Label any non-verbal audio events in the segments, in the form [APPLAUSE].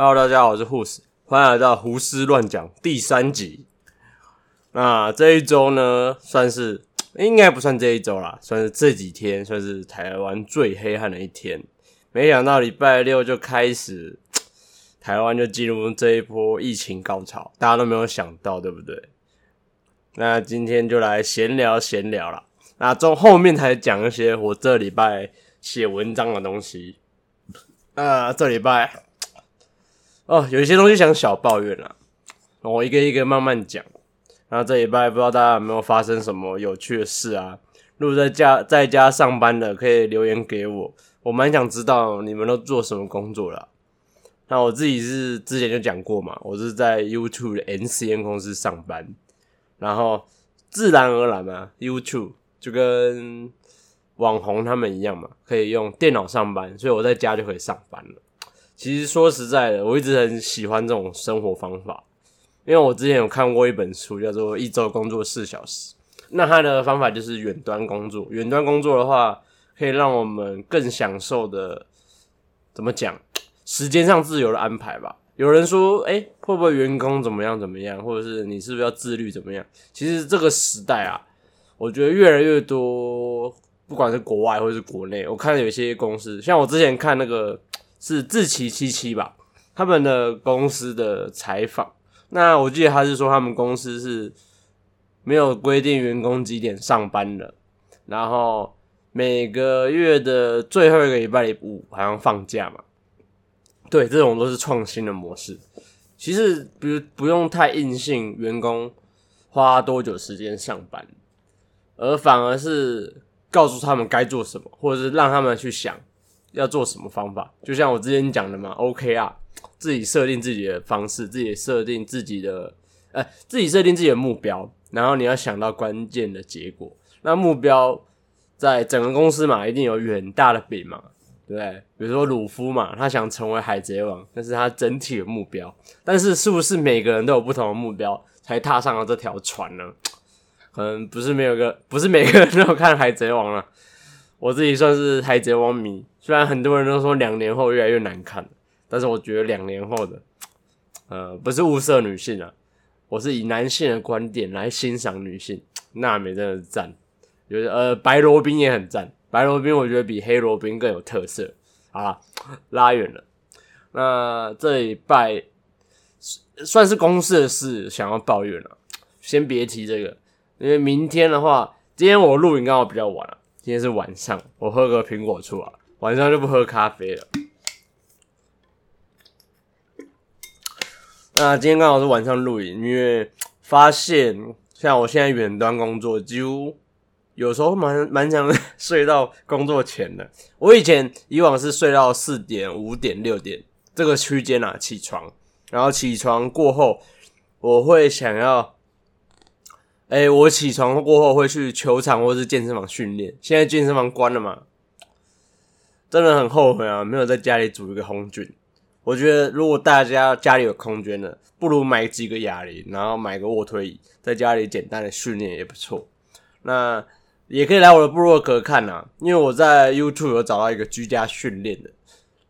Hello，大家好，我是护士，欢迎来到胡思乱讲第三集。那这一周呢，算是应该不算这一周啦，算是这几天算是台湾最黑暗的一天。没想到礼拜六就开始，台湾就进入这一波疫情高潮，大家都没有想到，对不对？那今天就来闲聊闲聊啦。那从后面才讲一些我这礼拜写文章的东西。那这礼拜哦，有一些东西想小抱怨啦，我一个一个慢慢讲。然后这礼拜不知道大家有没有发生什么有趣的事啊？如果在家在家上班的，可以留言给我，我蛮想知道你们都做什么工作了。那我自己是之前就讲过嘛，我是在 YouTube 的 NCN 公司上班，然后自然而然嘛，YouTube 就跟网红他们一样嘛，可以用电脑上班，所以我在家就可以上班了。其实说实在的，我一直很喜欢这种生活方法。因为我之前有看过一本书，叫做《一周工作四小时》。那它的方法就是远端工作。远端工作的话，可以让我们更享受的，怎么讲？时间上自由的安排吧。有人说，哎，会不会员工怎么样怎么样，或者是你是不是要自律怎么样？其实这个时代啊，我觉得越来越多，不管是国外或者是国内，我看有些公司，像我之前看那个是自奇七七吧，他们的公司的采访。那我记得他是说，他们公司是没有规定员工几点上班的，然后每个月的最后一个礼拜五好像放假嘛。对，这种都是创新的模式。其实，比如不用太硬性，员工花多久时间上班，而反而是告诉他们该做什么，或者是让他们去想要做什么方法。就像我之前讲的嘛，OK 啊。自己设定自己的方式，自己设定自己的，呃，自己设定自己的目标，然后你要想到关键的结果。那目标在整个公司嘛，一定有远大的饼嘛，对不对？比如说鲁夫嘛，他想成为海贼王，那是他整体的目标。但是是不是每个人都有不同的目标才踏上了这条船呢？可能不是没有个，不是每个人都有看海贼王了。我自己算是海贼王迷，虽然很多人都说两年后越来越难看。但是我觉得两年后的，呃，不是物色女性啊，我是以男性的观点来欣赏女性。娜美真的赞，就是呃，白罗宾也很赞。白罗宾我觉得比黑罗宾更有特色。好了，拉远了。那这一拜算是公司的事，想要抱怨了，先别提这个，因为明天的话，今天我录影刚好比较晚了，今天是晚上，我喝个苹果醋啊，晚上就不喝咖啡了。那今天刚好是晚上录影，因为发现像我现在远端工作，几乎有时候蛮蛮想睡到工作前的。我以前以往是睡到四点、五点、六点这个区间啊起床，然后起床过后，我会想要，哎，我起床过后会去球场或是健身房训练。现在健身房关了嘛，真的很后悔啊，没有在家里煮一个红菌。我觉得，如果大家家里有空间的，不如买几个哑铃，然后买个卧推椅，在家里简单的训练也不错。那也可以来我的部落格看呐，因为我在 YouTube 有找到一个居家训练的，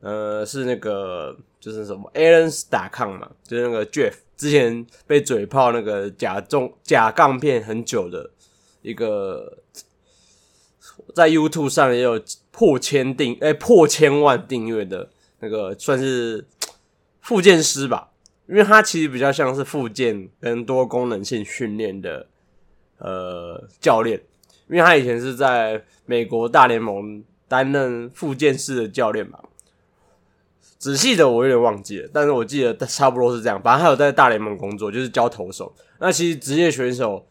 呃，是那个就是什么 Alan's 打抗嘛，就是那个 Jeff 之前被嘴炮那个假重假杠片很久的一个，在 YouTube 上也有破千订哎破千万订阅的。那个算是附件师吧，因为他其实比较像是附件跟多功能性训练的呃教练，因为他以前是在美国大联盟担任附件师的教练嘛。仔细的我有点忘记了，但是我记得差不多是这样。反正他有在大联盟工作，就是教投手。那其实职业选手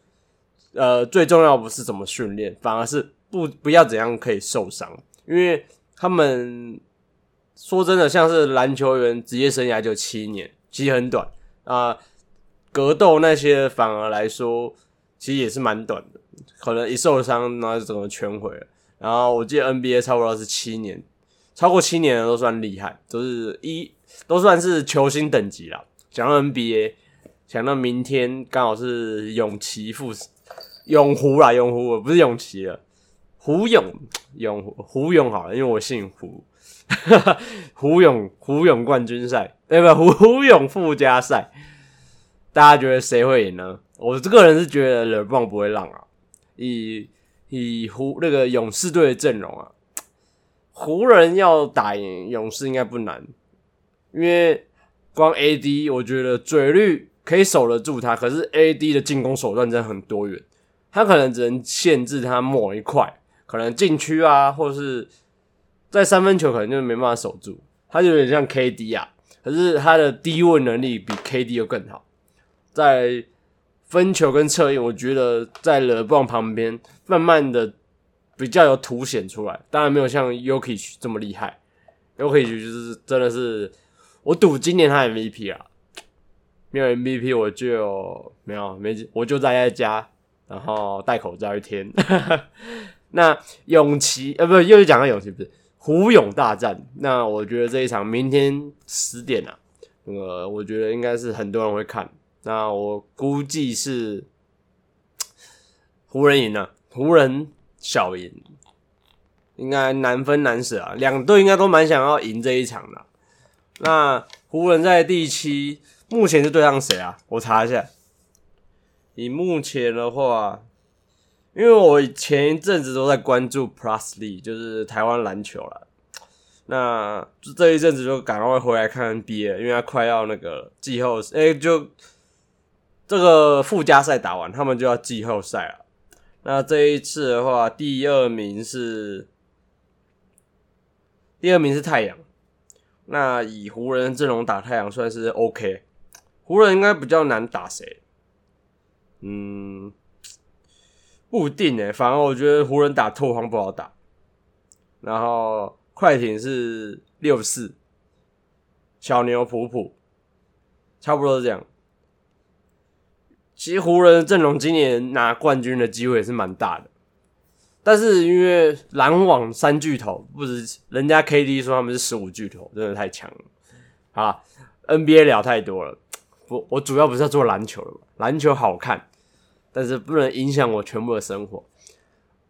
呃最重要不是怎么训练，反而是不不要怎样可以受伤，因为他们。说真的，像是篮球员职业生涯就七年，其实很短啊。格斗那些反而来说，其实也是蛮短的，可能一受伤，那就整个全毁了。然后我记得 NBA 差不多是七年，超过七年的都算厉害，都是一都算是球星等级了。讲到 NBA，想到明天刚好是永琪复永湖啦，永湖不是永琪了，胡勇 [TSK] 勇胡勇好了，因为我姓胡。[LAUGHS] 胡勇胡勇冠军赛。对不胡胡勇附加赛，大家觉得谁会赢呢？我这个人是觉得勒布朗不会让啊，以以湖那个勇士队的阵容啊，[TSK] 湖人要打赢勇士应该不难，因为光 AD 我觉得嘴率可以守得住他，可是 AD 的进攻手段真的很多元，他可能只能限制他某一块，可能禁区啊，或者是在三分球可能就没办法守住，他就有点像 KD 啊，可是他的低位能力比 KD 又更好，在。分球跟策应，我觉得在勒布朗旁边慢慢的比较有凸显出来，当然没有像 y o k i c h 这么厉害。y o k i c h 就是真的是我赌今年他 MVP 啊，没有 MVP 我就没有没我就待在家，然后戴口罩一天。[LAUGHS] 那勇气呃不又是讲到勇气不是胡勇大战，那我觉得这一场明天十点啊，那个我觉得应该是很多人会看。那我估计是湖人赢了，湖人小赢，应该难分难舍啊。两队应该都蛮想要赢这一场的。那湖人在第七，目前是对上谁啊？我查一下。以目前的话，因为我前一阵子都在关注 Plus League，就是台湾篮球了。那这一阵子就赶快回来看 NBA，因为他快要那个季后，哎就。这个附加赛打完，他们就要季后赛了。那这一次的话，第二名是第二名是太阳。那以湖人阵容打太阳算是 OK。湖人应该比较难打谁？嗯，不一定诶。反而我觉得湖人打拓荒不好打。然后快艇是六四，小牛普普，差不多是这样。其实湖人的阵容今年拿冠军的机会也是蛮大的，但是因为篮网三巨头，不止人家 KD 说他们是十五巨头，真的太强了。啊，NBA 聊太多了，我我主要不是要做篮球了，篮球好看，但是不能影响我全部的生活，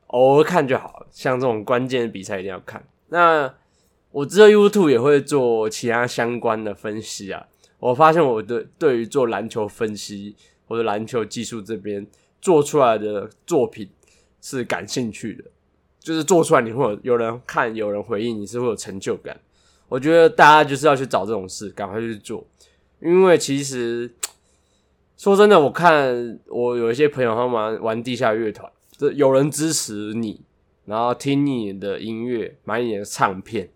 偶尔看就好。像这种关键的比赛一定要看。那我知道 YouTube 也会做其他相关的分析啊，我发现我对对于做篮球分析。或者篮球技术这边做出来的作品是感兴趣的，就是做出来你会有有人看，有人回应，你是会有成就感。我觉得大家就是要去找这种事，赶快去做。因为其实说真的，我看我有一些朋友他们玩玩地下乐团，这有人支持你，然后听你的音乐，买你的唱片。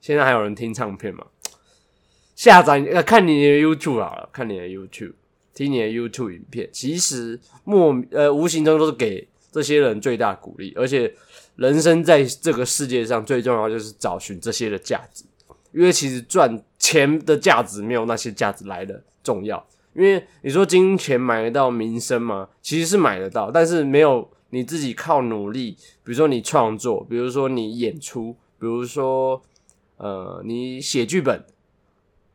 现在还有人听唱片吗？下载呃，看你的 YouTube 好了，看你的 YouTube。听你的 YouTube 影片，其实莫呃无形中都是给这些人最大鼓励，而且人生在这个世界上最重要就是找寻这些的价值，因为其实赚钱的价值没有那些价值来的重要，因为你说金钱买得到名声吗？其实是买得到，但是没有你自己靠努力，比如说你创作，比如说你演出，比如说呃你写剧本，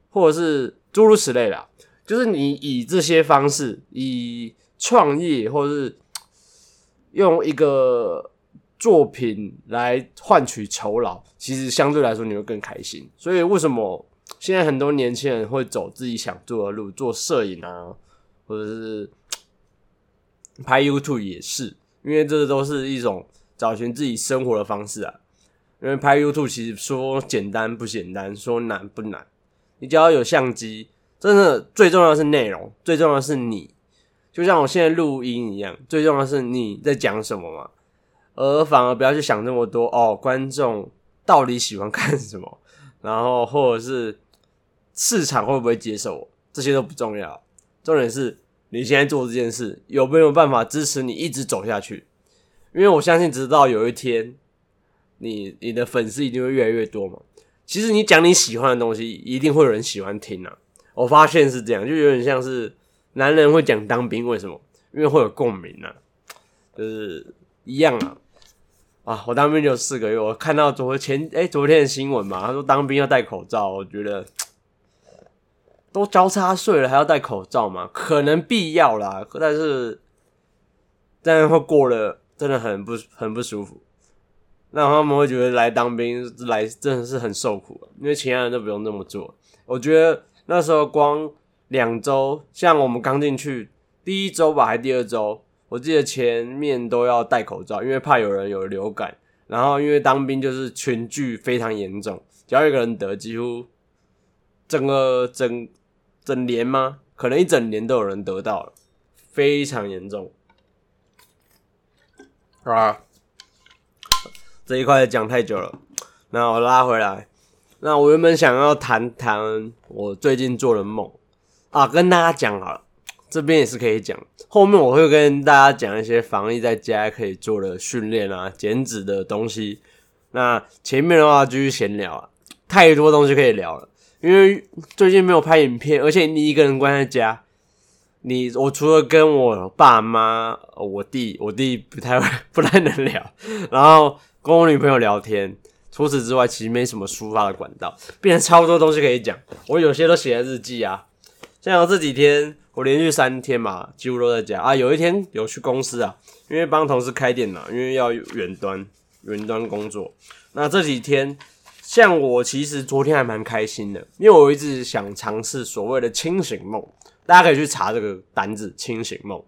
或者是诸如此类的。就是你以这些方式，以创业或者是用一个作品来换取酬劳，其实相对来说你会更开心。所以为什么现在很多年轻人会走自己想做的路，做摄影啊，或者是拍 YouTube 也是，因为这都是一种找寻自己生活的方式啊。因为拍 YouTube 其实说简单不简单，说难不难，你只要有相机。真的最重要的是内容，最重要的是你，就像我现在录音一样，最重要的是你在讲什么嘛，而反而不要去想那么多哦，观众到底喜欢看什么，然后或者是市场会不会接受我，这些都不重要，重点是你现在做这件事有没有办法支持你一直走下去，因为我相信直到有一天，你你的粉丝一定会越来越多嘛，其实你讲你喜欢的东西，一定会有人喜欢听啊。我发现是这样，就有点像是男人会讲当兵，为什么？因为会有共鸣啊，就是一样啊。啊，我当兵就四个月，我看到昨前哎昨天的新闻嘛，他说当兵要戴口罩，我觉得都交叉睡了还要戴口罩嘛？可能必要啦，但是但是会过了真的很不很不舒服，那他们会觉得来当兵来真的是很受苦，因为其他人都不用那么做，我觉得。那时候光两周，像我们刚进去第一周吧，还第二周，我记得前面都要戴口罩，因为怕有人有流感。然后因为当兵就是群聚非常严重，只要一个人得，几乎整个整整年吗？可能一整年都有人得到了，非常严重啊！这一块讲太久了，那我拉回来。那我原本想要谈谈我最近做的梦啊，跟大家讲好了，这边也是可以讲。后面我会跟大家讲一些防疫在家可以做的训练啊、减脂的东西。那前面的话继续闲聊啊，太多东西可以聊了。因为最近没有拍影片，而且你一个人关在家，你我除了跟我爸妈、我弟，我弟不太 [LAUGHS] 不太能聊，然后。跟我女朋友聊天，除此之外，其实没什么抒发的管道，变成超多东西可以讲。我有些都写在日记啊，像这几天我连续三天嘛，几乎都在家啊。有一天有去公司啊，因为帮同事开电脑，因为要远端远端工作。那这几天，像我其实昨天还蛮开心的，因为我一直想尝试所谓的清醒梦，大家可以去查这个单字“清醒梦”，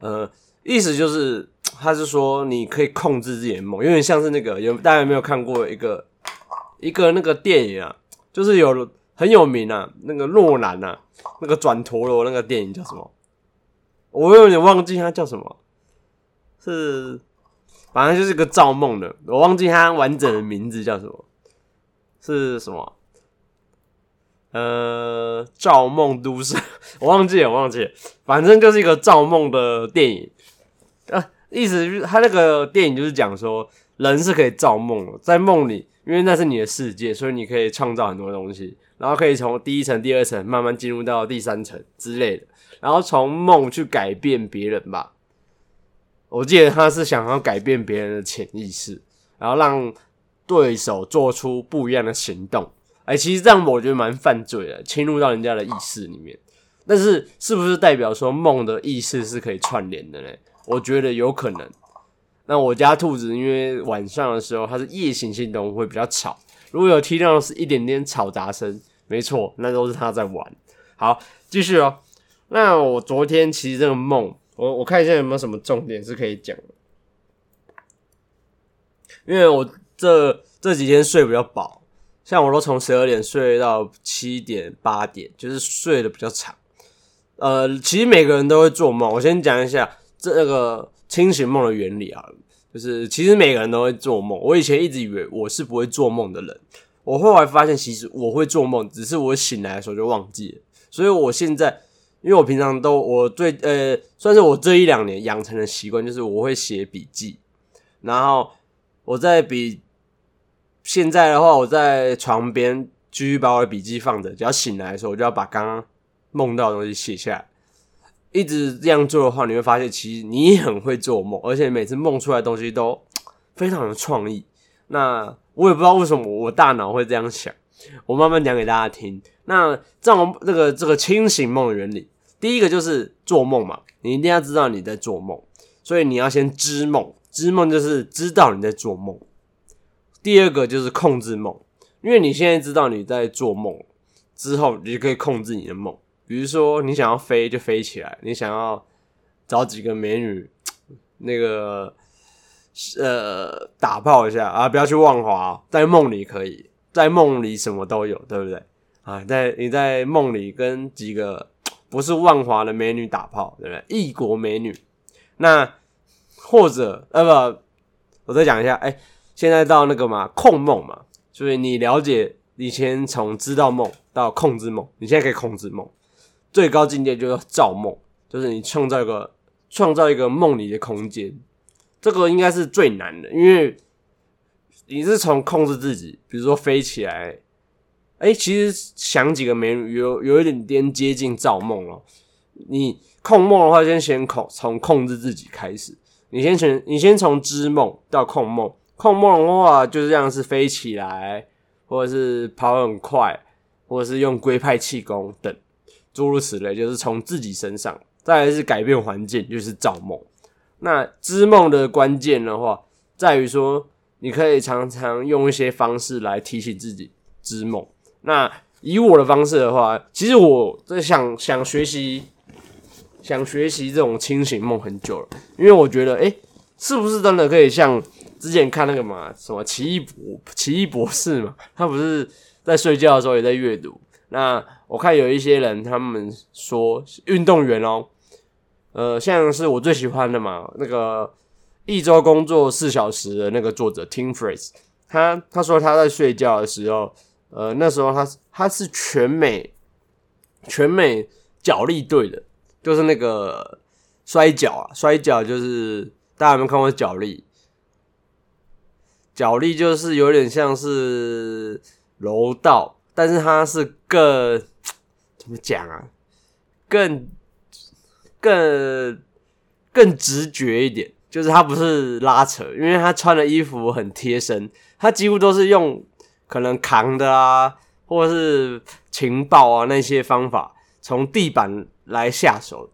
呃，意思就是。他是说，你可以控制自己的梦，有点像是那个有大家有没有看过一个一个那个电影啊？就是有很有名啊，那个诺兰啊，那个转陀螺那个电影叫什么？我有点忘记它叫什么，是反正就是个造梦的，我忘记它完整的名字叫什么，是什么？呃，造梦都市，[LAUGHS] 我忘记了，我忘记了，反正就是一个造梦的电影啊。意思就是，他那个电影就是讲说，人是可以造梦的，在梦里，因为那是你的世界，所以你可以创造很多东西，然后可以从第一层、第二层慢慢进入到第三层之类的，然后从梦去改变别人吧。我记得他是想要改变别人的潜意识，然后让对手做出不一样的行动。哎，其实这样我觉得蛮犯罪的，侵入到人家的意识里面。但是，是不是代表说梦的意识是可以串联的呢？我觉得有可能。那我家兔子因为晚上的时候它是夜行性动物，会比较吵。如果有听到是一点点吵杂声，没错，那都是他在玩。好，继续哦。那我昨天其实这个梦，我我看一下有没有什么重点是可以讲的。因为我这这几天睡比较饱，像我都从十二点睡到七点八点，就是睡得比较长。呃，其实每个人都会做梦。我先讲一下。这个清醒梦的原理啊，就是其实每个人都会做梦。我以前一直以为我是不会做梦的人，我后来发现其实我会做梦，只是我醒来的时候就忘记了。所以我现在，因为我平常都我最呃，算是我这一两年养成的习惯，就是我会写笔记。然后我在笔现在的话，我在床边继续把我的笔记放着，只要醒来的时候，我就要把刚刚梦到的东西写下来。一直这样做的话，你会发现其实你很会做梦，而且每次梦出来的东西都 [TSK] 非常的创意。那我也不知道为什么我大脑会这样想，我慢慢讲给大家听。那这种这个这个清醒梦的原理，第一个就是做梦嘛，你一定要知道你在做梦，所以你要先知梦，知梦就是知道你在做梦。第二个就是控制梦，因为你现在知道你在做梦之后，你就可以控制你的梦。比如说，你想要飞就飞起来，你想要找几个美女，那个呃打炮一下啊，不要去万华，在梦里可以，在梦里什么都有，对不对啊？在你在梦里跟几个不是万华的美女打炮，对不对？异国美女，那或者呃不，我再讲一下，哎，现在到那个嘛控梦嘛，所以你了解以前从知道梦到控制梦，你现在可以控制梦。最高境界就是造梦，就是你创造一个创造一个梦里的空间，这个应该是最难的，因为你是从控制自己，比如说飞起来，哎，其实想几个美女有有一点点接近造梦了。你控梦的话，先先控从控制自己开始，你先从你先从知梦到控梦，控梦的话就是这样，是飞起来，或者是跑很快，或者是用龟派气功等。诸如此类，就是从自己身上，再来是改变环境，就是造梦。那织梦的关键的话，在于说，你可以常常用一些方式来提醒自己织梦。那以我的方式的话，其实我在想想学习，想学习这种清醒梦很久了，因为我觉得，诶，是不是真的可以像之前看那个嘛，什么奇异博奇异博士嘛，他不是在睡觉的时候也在阅读。那我看有一些人，他们说运动员哦，呃，像是我最喜欢的嘛，那个一周工作四小时的那个作者 Tim Ferriss，他他说他在睡觉的时候。呃，那时候他他是全美全美脚力队的，就是那个摔跤啊，摔跤就是大家有没有看过脚力？脚力就是有点像是柔道，但是它是更怎么讲啊？更更更直觉一点，就是他不是拉扯，因为他穿的衣服很贴身，他几乎都是用。可能扛的啊，或者是情报啊那些方法，从地板来下手，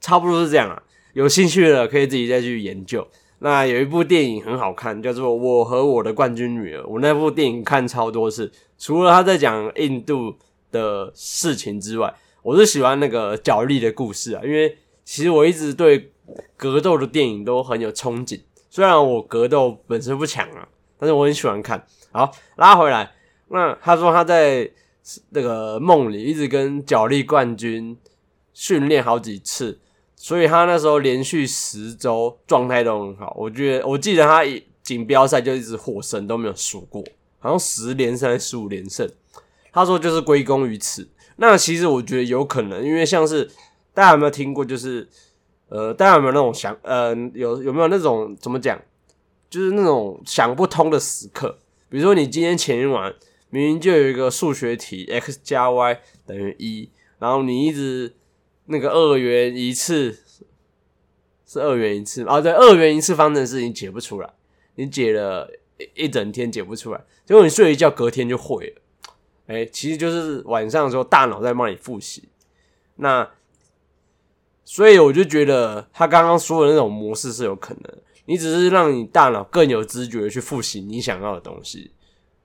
差不多是这样啊。有兴趣的可以自己再去研究。那有一部电影很好看，叫做《我和我的冠军女儿》。我那部电影看超多次，除了他在讲印度的事情之外，我是喜欢那个角力的故事啊。因为其实我一直对格斗的电影都很有憧憬，虽然我格斗本身不强啊，但是我很喜欢看。好，拉回来。那他说他在那个梦里一直跟角力冠军训练好几次，所以他那时候连续十周状态都很好。我觉得我记得他锦标赛就一直获胜都没有输过，好像十连胜、十五连胜。他说就是归功于此。那其实我觉得有可能，因为像是大家有没有听过，就是呃，大家有没有那种想呃，有有没有那种怎么讲，就是那种想不通的时刻。比如说，你今天前一晚明明就有一个数学题，x 加 y 等于一，然后你一直那个二元一次是二元一次啊，对，二元一次方程式你解不出来，你解了一整天解不出来，结果你睡一觉隔天就会了。哎，其实就是晚上的时候大脑在帮你复习。那所以我就觉得他刚刚说的那种模式是有可能。你只是让你大脑更有知觉去复习你想要的东西，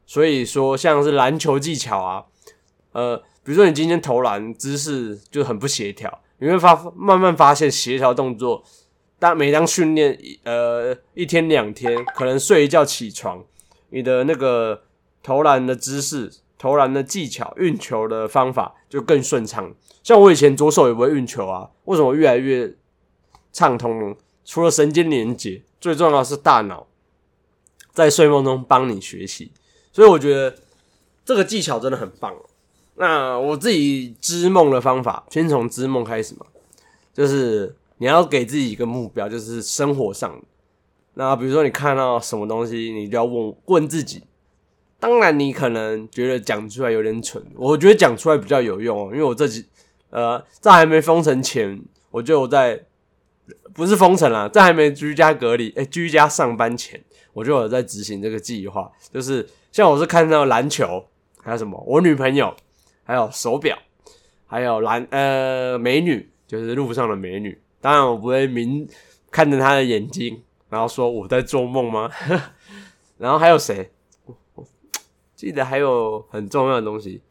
所以说像是篮球技巧啊，呃，比如说你今天投篮姿势就很不协调，你会发慢慢发现协调动作，当每当训练呃一天两天，可能睡一觉起床，你的那个投篮的姿势、投篮的技巧、运球的方法就更顺畅。像我以前左手也不会运球啊，为什么越来越畅通呢？除了神经连接。最重要的是大脑在睡梦中帮你学习，所以我觉得这个技巧真的很棒。那我自己织梦的方法，先从织梦开始嘛，就是你要给自己一个目标，就是生活上。那比如说你看到什么东西，你就要问问自己。当然，你可能觉得讲出来有点蠢，我觉得讲出来比较有用哦，因为我这几呃在还没封城前，我就在。不是封城啦，在还没居家隔离，哎，居家上班前，我就有在执行这个计划。就是像我是看到篮球，还有什么，我女朋友，还有手表，还有蓝呃美女，就是路上的美女。当然我不会明看着她的眼睛，然后说我在做梦吗？[LAUGHS] 然后还有谁？记得还有很重要的东西。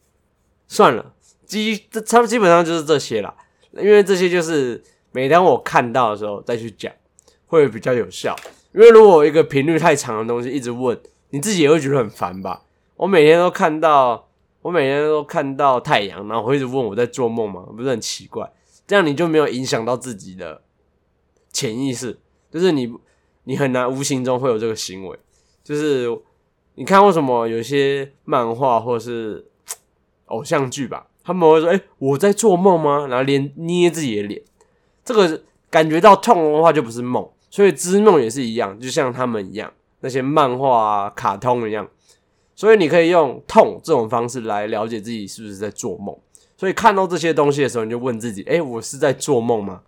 算了，基这差基本上就是这些啦，因为这些就是。每当我看到的时候再去讲，会比较有效。因为如果一个频率太长的东西一直问，你自己也会觉得很烦吧？我每天都看到，我每天都看到太阳，然后会一直问我在做梦吗？不是很奇怪？这样你就没有影响到自己的潜意识，就是你你很难无形中会有这个行为。就是你看为什么有些漫画或者是偶像剧吧，他们会说：“哎，我在做梦吗？”然后连捏自己的脸。这个感觉到痛的话就不是梦，所以织梦也是一样，就像他们一样，那些漫画啊、卡通一样。所以你可以用痛这种方式来了解自己是不是在做梦。所以看到这些东西的时候，你就问自己：哎，我是在做梦吗？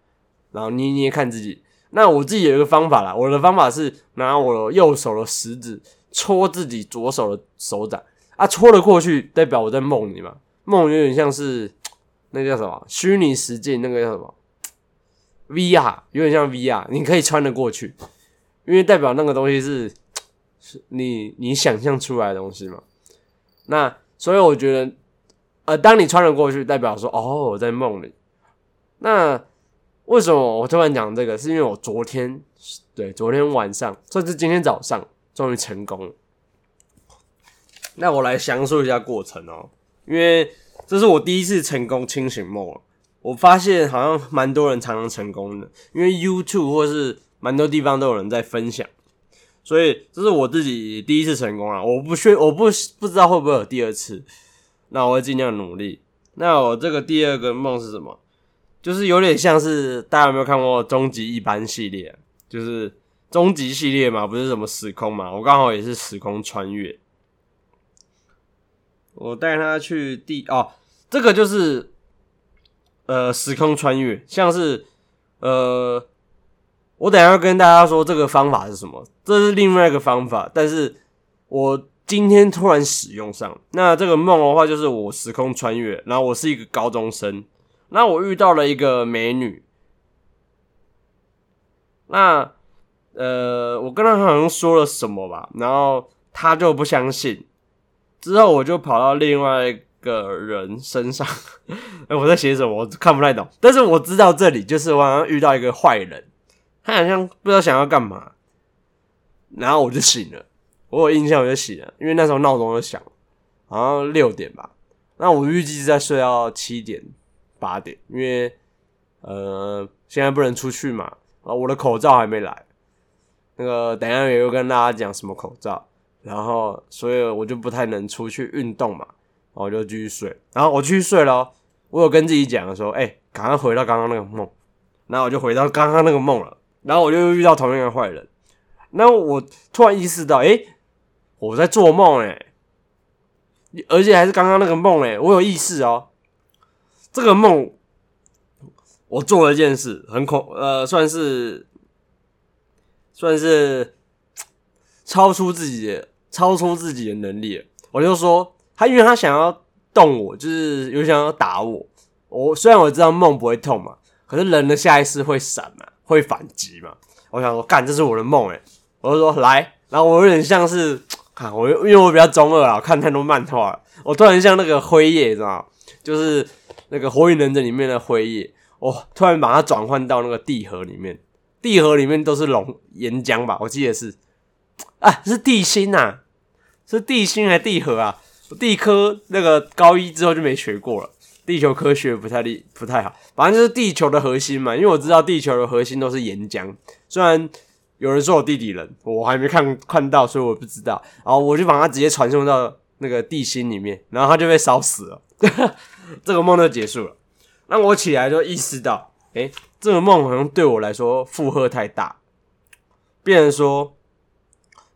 然后捏捏看自己。那我自己有一个方法啦，我的方法是拿我右手的食指戳自己左手的手掌啊，戳了过去，代表我在梦里嘛。梦有点像是那叫什么虚拟实境，那个叫什么？VR 有点像 VR，你可以穿得过去，因为代表那个东西是是你你想象出来的东西嘛。那所以我觉得呃，当你穿了过去，代表说哦，我在梦里。那为什么我突然讲这个？是因为我昨天对昨天晚上，甚至今天早上，终于成功了。那我来详述一下过程哦，因为这是我第一次成功清醒梦。我发现好像蛮多人常常成功的，因为 YouTube 或是蛮多地方都有人在分享，所以这是我自己第一次成功啊！我不确我不不知道会不会有第二次，那我会尽量努力。那我这个第二个梦是什么？就是有点像是大家有没有看过《终极一班》系列？就是终极系列嘛，不是什么时空嘛？我刚好也是时空穿越。我带他去第哦，这个就是呃时空穿越，像是呃，我等下要跟大家说这个方法是什么，这是另外一个方法，但是我今天突然使用上。那这个梦的话，就是我时空穿越，然后我是一个高中生，那我遇到了一个美女，那呃，我跟他好像说了什么吧，然后他就不相信。之后我就跑到另外一个人身上，哎，[LAUGHS] 我在写什么？我看不太懂。但是我知道这里就是我好像遇到一个坏人，他好像不知道想要干嘛，然后我就醒了。我有印象我就醒了，因为那时候闹钟就响，好像六点吧。那我预计在睡到七点八点，因为呃现在不能出去嘛，啊我的口罩还没来，那个等下也会跟大家讲什么口罩。然后，所以我就不太能出去运动嘛，我就继续睡。然后我继续睡了，我有跟自己讲说：“哎，赶快回到刚刚那个梦。”然后我就回到刚刚那个梦了。然后我就又遇到同样的坏人。那我突然意识到，哎，我在做梦哎，而且还是刚刚那个梦哎，我有意识哦。这个梦，我做了一件事，很恐呃，算是算是。超出自己的，超出自己的能力，我就说他，因为他想要动我，就是有想要打我。我虽然我知道梦不会痛嘛，可是人的下意识会闪嘛，会反击嘛。我想说，干，这是我的梦诶，我就说来，然后我有点像是，看我因为我比较中二啊，看太多漫画了，我突然像那个辉夜，你知道吗？就是那个火影忍者里面的辉夜，我突然把它转换到那个地核里面，地核里面都是龙岩浆吧，我记得是。啊，是地心呐，是地心还地核啊？地科那个高一之后就没学过了，地球科学不太厉不太好，反正就是地球的核心嘛。因为我知道地球的核心都是岩浆，虽然有人说我地底人，我还没看看到，所以我不知道。然后我就把它直接传送到那个地心里面，然后它就被烧死了，[LAUGHS] 这个梦就结束了。那我起来就意识到，诶，这个梦好像对我来说负荷太大，变成说。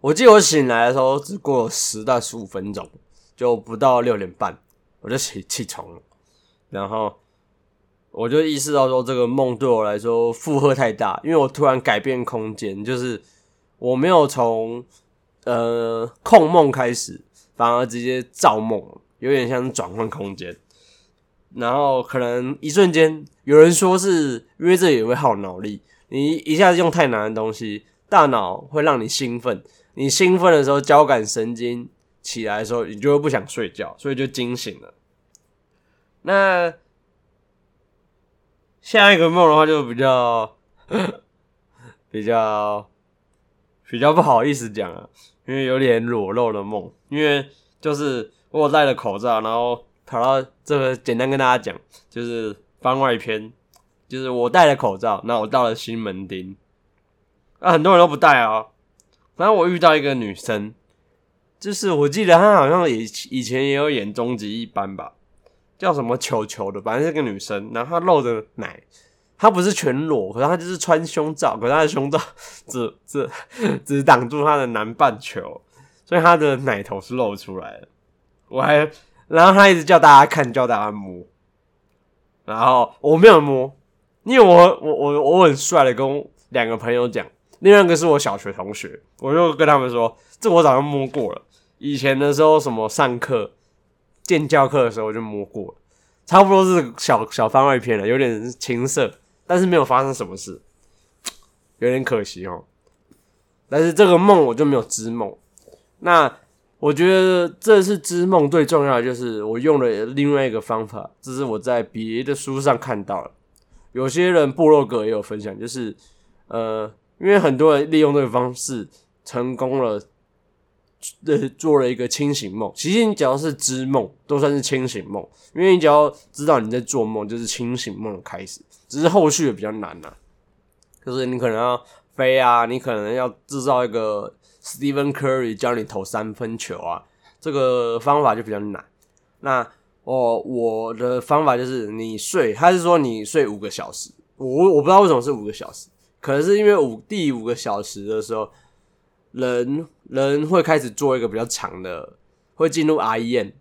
我记得我醒来的时候只过了十到十五分钟，就不到六点半我就起起床了，然后我就意识到说这个梦对我来说负荷太大，因为我突然改变空间，就是我没有从呃控梦开始，反而直接造梦，有点像转换空间，然后可能一瞬间有人说是因为这也会耗脑力，你一下子用太难的东西，大脑会让你兴奋。你兴奋的时候，交感神经起来的时候，你就会不想睡觉，所以就惊醒了。那下一个梦的话，就比较 [LAUGHS] 比较比较不好意思讲了，因为有点裸露的梦。因为就是我戴了口罩，然后跑到这个，简单跟大家讲，就是番外篇，就是我戴了口罩，那我到了西门町，啊，很多人都不戴啊。然后我遇到一个女生，就是我记得她好像以以前也有演终极一班吧，叫什么球球的，反正是个女生。然后她露着奶，她不是全裸，可是她就是穿胸罩，可是她的胸罩 [LAUGHS] 只只只挡住她的南半球，所以她的奶头是露出来的。我还，然后她一直叫大家看，叫大家摸，然后我没有摸，因为我我我我很帅的跟两个朋友讲。另外一个是我小学同学，我就跟他们说，这我早就摸过了。以前的时候，什么上课、见教课的时候我就摸过了，差不多是小小番外篇了，有点情色，但是没有发生什么事，有点可惜哦。但是这个梦我就没有织梦。那我觉得这次织梦最重要的就是我用了另外一个方法，这是我在别的书上看到了，有些人部落格也有分享，就是呃，因为很多人利用这个方式成功了。呃，做了一个清醒梦。其实你只要是织梦，都算是清醒梦，因为你只要知道你在做梦，就是清醒梦的开始。只是后续的比较难呐，就是你可能要飞啊，你可能要制造一个 Stephen Curry 教你投三分球啊，这个方法就比较难。那哦，我的方法就是你睡，他是说你睡五个小时，我我不知道为什么是五个小时，可能是因为五第五个小时的时候。人人会开始做一个比较长的，会进入 REM，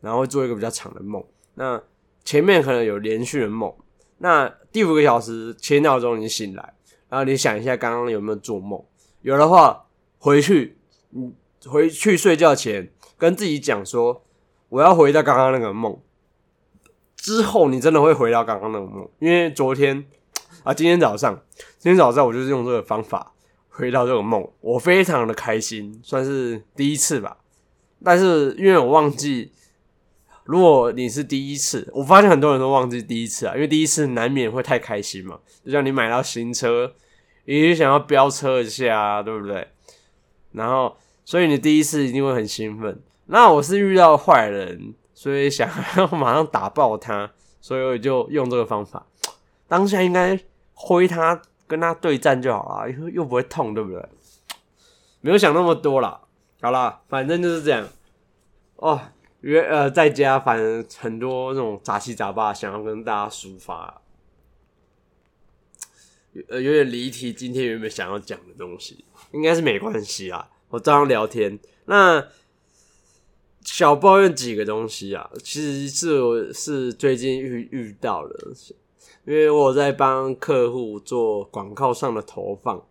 然后会做一个比较长的梦。那前面可能有连续的梦。那第五个小时七秒钟你醒来，然后你想一下刚刚有没有做梦，有的话回去，你回去睡觉前跟自己讲说，我要回到刚刚那个梦。之后你真的会回到刚刚那个梦，因为昨天啊，今天早上，今天早上我就是用这个方法。回到这个梦，我非常的开心，算是第一次吧。但是因为我忘记，如果你是第一次，我发现很多人都忘记第一次啊，因为第一次难免会太开心嘛。就像你买到新车，也想要飙车一下啊，对不对？然后，所以你第一次一定会很兴奋。那我是遇到坏人，所以想要马上打爆他，所以我就用这个方法。当下应该挥他。跟他对战就好了，又又不会痛，对不对？没有想那么多啦。好啦，反正就是这样。哦，约呃在家，反正很多那种杂七杂八，想要跟大家抒发。呃，有点离题。今天原本想要讲的东西，应该是没关系啊。我照样聊天。那小抱怨几个东西啊，其实是我是最近遇遇到的。因为我在帮客户做广告上的投放，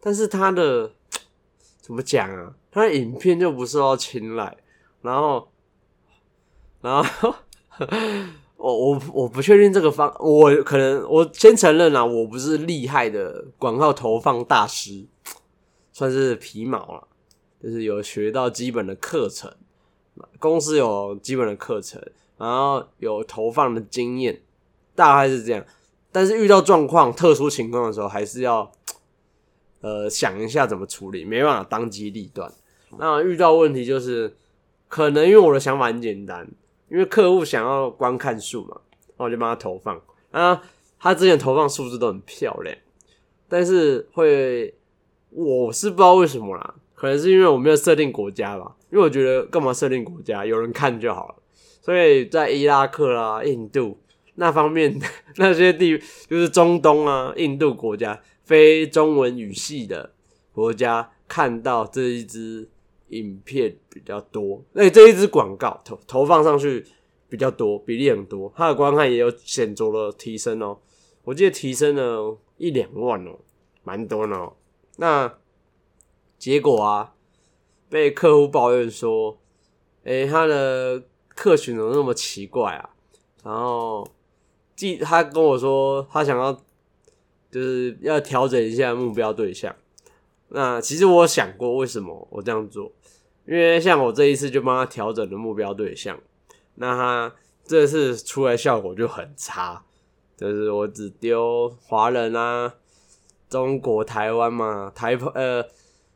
但是他的 [TSK] 怎么讲啊？他的影片就不受到青睐，然后，然后 [LAUGHS] 我我我不确定这个方，我可能我先承认啊，我不是厉害的广告投放大师，算是皮毛了，就是有学到基本的课程，公司有基本的课程，然后有投放的经验。大概是这样，但是遇到状况、特殊情况的时候，还是要呃想一下怎么处理，没办法当机立断。那遇到问题就是，可能因为我的想法很简单，因为客户想要观看数嘛，那我就帮他投放啊。他之前投放数字都很漂亮，但是会我是不知道为什么啦，可能是因为我没有设定国家吧，因为我觉得干嘛设定国家，有人看就好了。所以在伊拉克啦、印度。那方面 [LAUGHS] 那些地就是中东啊、印度国家非中文语系的国家，看到这一支影片比较多，那这一支广告投投放上去比较多，比例很多，它的观看也有显著的提升哦。我记得提升了一两万哦，蛮多呢。那结果啊，被客户抱怨说：“诶，他的客群怎么那么奇怪啊？”然后。他跟我说，他想要就是要调整一下目标对象。那其实我想过，为什么我这样做？因为像我这一次就帮他调整了目标对象，那他这次出来效果就很差。就是我只丢华人啊，中国台湾嘛，台呃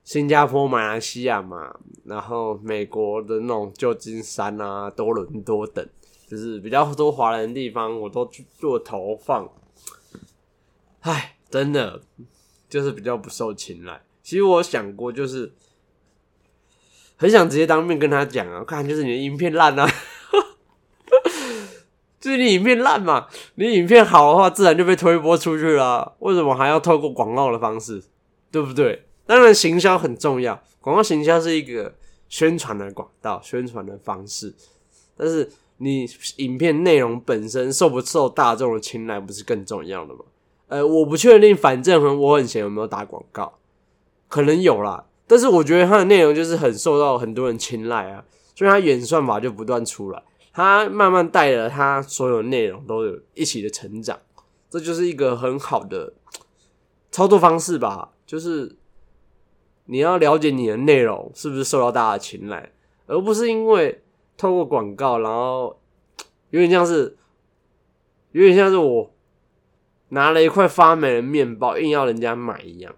新加坡、马来西亚嘛，然后美国的那种旧金山啊、多伦多等。就是比较多华人的地方，我都去做投放。唉，真的就是比较不受青睐。其实我想过，就是很想直接当面跟他讲啊，看就是你的影片烂啊，就是你影片烂嘛。你影片好的话，自然就被推播出去了。为什么还要透过广告的方式？对不对？当然，行销很重要，广告行销是一个宣传的管道、宣传的方式，但是。你影片内容本身受不受大众的青睐，不是更重要的吗？呃，我不确定，反正我很闲，有没有打广告？可能有啦，但是我觉得它的内容就是很受到很多人青睐啊，所以它演算法就不断出来，他慢慢带了他所有内容都有一起的成长，这就是一个很好的 [TSK] 操作方式吧。就是你要了解你的内容是不是受到大家的青睐。而不是因为透过广告，然后有点像是有点像是我拿了一块发霉的面包，硬要人家买一样。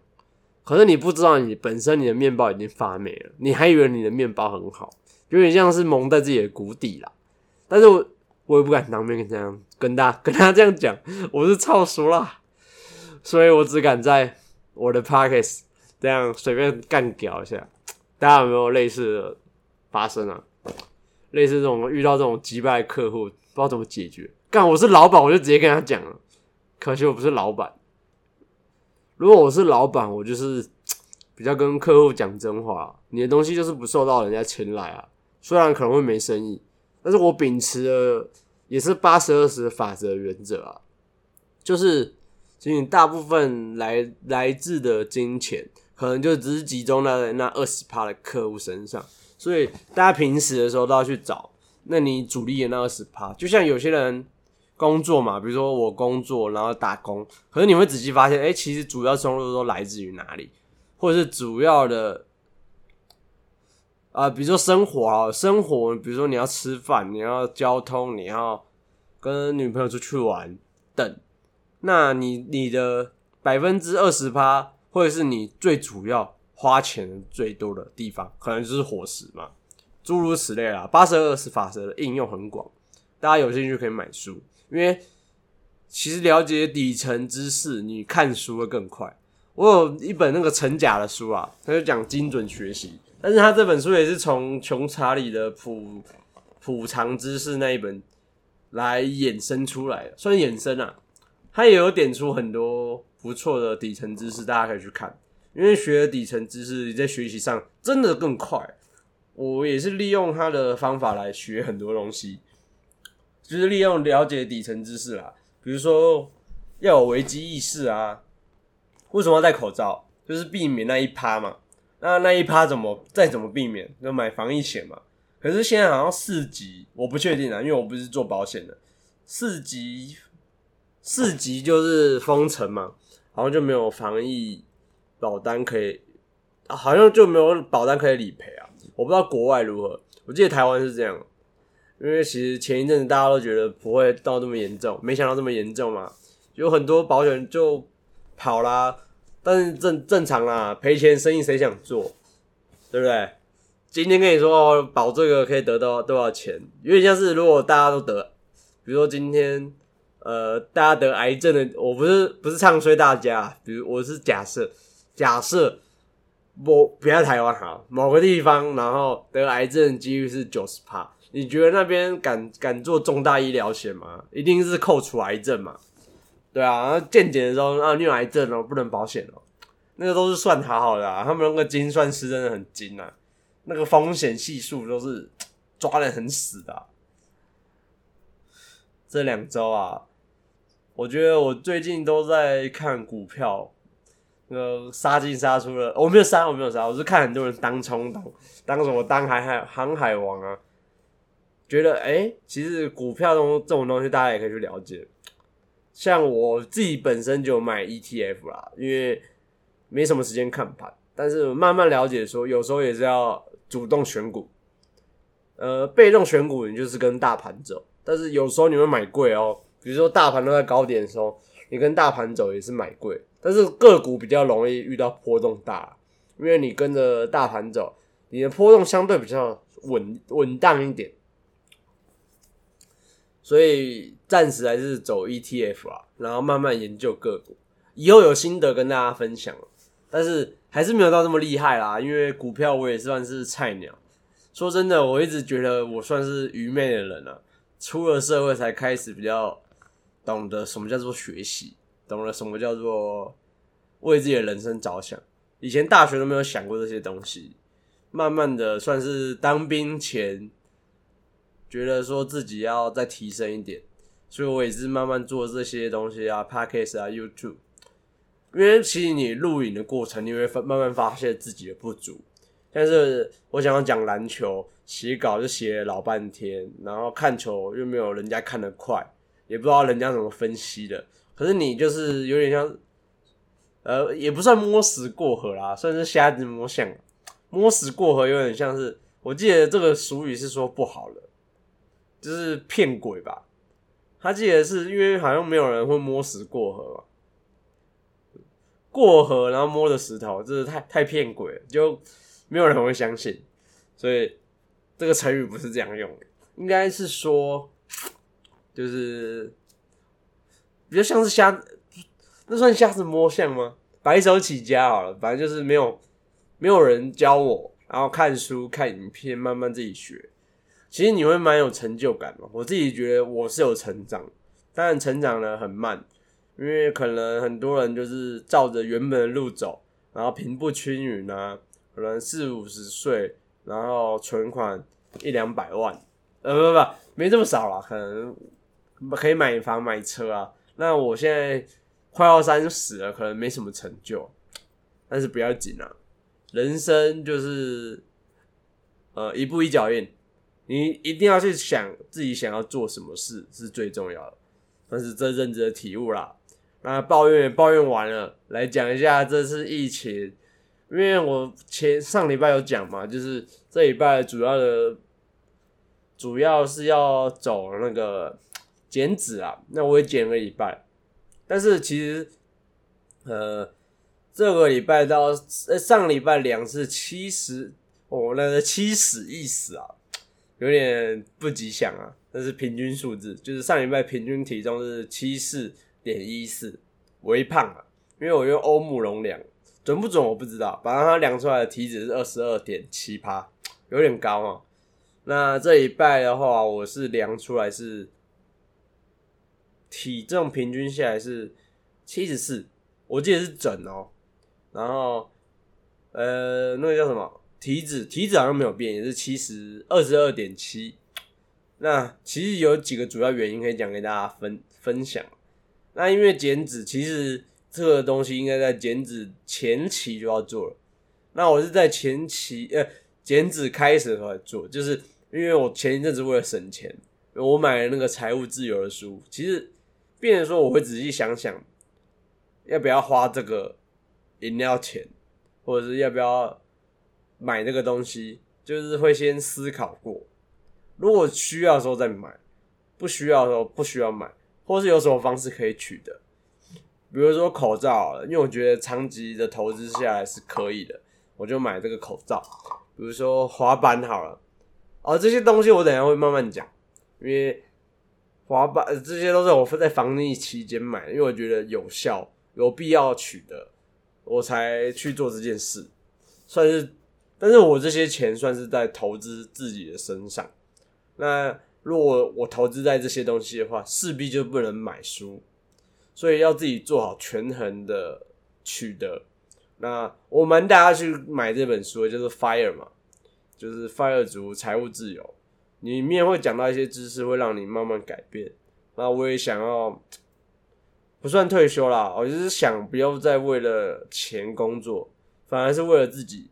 可是你不知道，你本身你的面包已经发霉了，你还以为你的面包很好，有点像是蒙在自己的谷底啦。但是我我也不敢当面跟这样跟大跟他这样讲，我是超熟啦，所以我只敢在我的 pockets 这样随便干屌一下。大家有没有类似的发生啊？类似这种遇到这种击败客户，不知道怎么解决。干，我是老板，我就直接跟他讲了。可惜我不是老板。如果我是老板，我就是比较跟客户讲真话。你的东西就是不受到人家青睐啊，虽然可能会没生意，但是我秉持的也是八十二十法则原则啊，就是其实大部分来来自的金钱，可能就只是集中在那二十趴的客户身上，所以大家平时的时候都要去找，那你主力的那二十趴，就像有些人。工作嘛，比如说我工作，然后打工，可是你会仔细发现，哎，其实主要收入都来自于哪里，或者是主要的，啊，比如说生活啊，生活，比如说你要吃饭，你要交通，你要跟女朋友出去玩等，那你你的百分之二十趴，或者是你最主要花钱最多的地方，可能就是伙食嘛，诸如此类啦。八十二十法则的应用很广，大家有兴趣可以买书。因为其实了解底层知识，你看书会更快。我有一本那个陈甲的书啊，他就讲精准学习，但是他这本书也是从穷查理的普普长知识那一本来衍生出来的，算衍生啊。他也有点出很多不错的底层知识，大家可以去看。因为学了底层知识，你在学习上真的更快。我也是利用他的方法来学很多东西。就是利用了解底层知识啦，比如说要有危机意识啊，为什么要戴口罩？就是避免那一趴嘛。那那一趴怎么再怎么避免？就买防疫险嘛。可是现在好像四级，我不确定啊，因为我不是做保险的。四级，四级就是封城嘛，好像就没有防疫保单可以，好像就没有保单可以理赔啊。我不知道国外如何，我记得台湾是这样。因为其实前一阵子大家都觉得不会到这么严重，没想到这么严重嘛，有很多保险就跑啦。但是正正常啦，赔钱生意谁想做，对不对？今天跟你说保这个可以得到多少钱，有点像是如果大家都得，比如说今天呃大家得癌症的，我不是不是唱衰大家，比如我是假设假设我不要台湾好，某个地方然后得癌症几率是九十帕。你觉得那边敢敢做重大医疗险吗？一定是扣除癌症嘛？对啊，然后健检的时候啊，你有癌症哦，不能保险哦。那个都是算好好的，啊他们那个精算师真的很精啊，那个风险系数都是抓的很死的。这两周啊，我觉得我最近都在看股票，那个杀进杀出了，我没有杀，我没有杀，我是看很多人当冲当当什么当海海航海王啊。觉得哎，其实股票中这种东西，大家也可以去了解。像我自己本身就买 ETF 啦，因为没什么时间看盘，但是慢慢了解说，有时候也是要主动选股。呃，被动选股，你就是跟大盘走，但是有时候你会买贵哦。比如说大盘都在高点的时候，你跟大盘走也是买贵，但是个股比较容易遇到波动大，因为你跟着大盘走，你的波动相对比较稳稳当一点。所以暂时还是走 ETF 啊，然后慢慢研究个股，以后有心得跟大家分享。但是还是没有到这么厉害啦，因为股票我也算是菜鸟。说真的，我一直觉得我算是愚昧的人啊，出了社会才开始比较懂得什么叫做学习，懂了什么叫做为自己的人生着想。以前大学都没有想过这些东西，慢慢的算是当兵前。觉得说自己要再提升一点，所以我也是慢慢做这些东西啊，podcast 啊，YouTube。因为其实你录影的过程，你会发慢慢发现自己的不足。但是我想要讲篮球，写稿就写老半天，然后看球又没有人家看得快，也不知道人家怎么分析的。可是你就是有点像，呃，也不算摸石过河啦，算是瞎子摸象。摸石过河有点像是我记得这个俗语是说不好的，就是骗鬼吧。他记得是因为好像没有人会摸石过河嘛，过河然后摸着石头，这是太太骗鬼了，就没有人会相信。所以这个成语不是这样用的，应该是说，就是比较像是瞎，那算瞎子摸象吗？白手起家好了，反正就是没有没有人教我，然后看书看影片，慢慢自己学。其实你会蛮有成就感的。我自己觉得我是有成长，但成长的很慢，因为可能很多人就是照着原本的路走，然后平步青云啊，可能四五十岁，然后存款一两百万，呃不不，没这么少啦，可能可以买房买车啊。那我现在快要三十了，可能没什么成就，但是不要紧啊，人生就是呃一步一脚印。你一定要去想自己想要做什么事是最重要的，但是这认知的体悟啦。那抱怨抱怨完了，来讲一下这次疫情，因为我前上礼拜有讲嘛，就是这礼拜主要的，主要是要走那个减脂啊。那我也减个礼拜，但是其实，呃，这个礼拜到呃上礼拜两是七十，哦，那个七死一死啊。有点不吉祥啊，那是平均数字，就是上礼拜平均体重是七四点一四，微胖啊，因为我用欧姆龙量，准不准我不知道，反正它量出来的体脂是二十二点七趴，有点高啊。那这一拜的话，我是量出来是体重平均下来是七十四，我记得是整哦，然后呃，那个叫什么？体脂体脂好像没有变，也是七十二十二点七。那其实有几个主要原因可以讲给大家分分享。那因为减脂，其实这个东西应该在减脂前期就要做了。那我是在前期呃减脂开始的时候做，就是因为我前一阵子为了省钱，我买了那个财务自由的书。其实，变成说我会仔细想想，要不要花这个饮料钱，或者是要不要。买那个东西就是会先思考过，如果需要的时候再买，不需要的时候不需要买，或是有什么方式可以取得，比如说口罩，因为我觉得长期的投资下来是可以的，我就买这个口罩。比如说滑板好了，哦，这些东西我等下会慢慢讲，因为滑板这些都是我在防疫期间买的，因为我觉得有效、有必要取得，我才去做这件事，算是。但是我这些钱算是在投资自己的身上。那如果我投资在这些东西的话，势必就不能买书，所以要自己做好权衡的取得。那我们大家去买这本书，就是《Fire》嘛，就是《Fire 族财务自由》，里面会讲到一些知识，会让你慢慢改变。那我也想要，不算退休啦，我就是想不要再为了钱工作，反而是为了自己。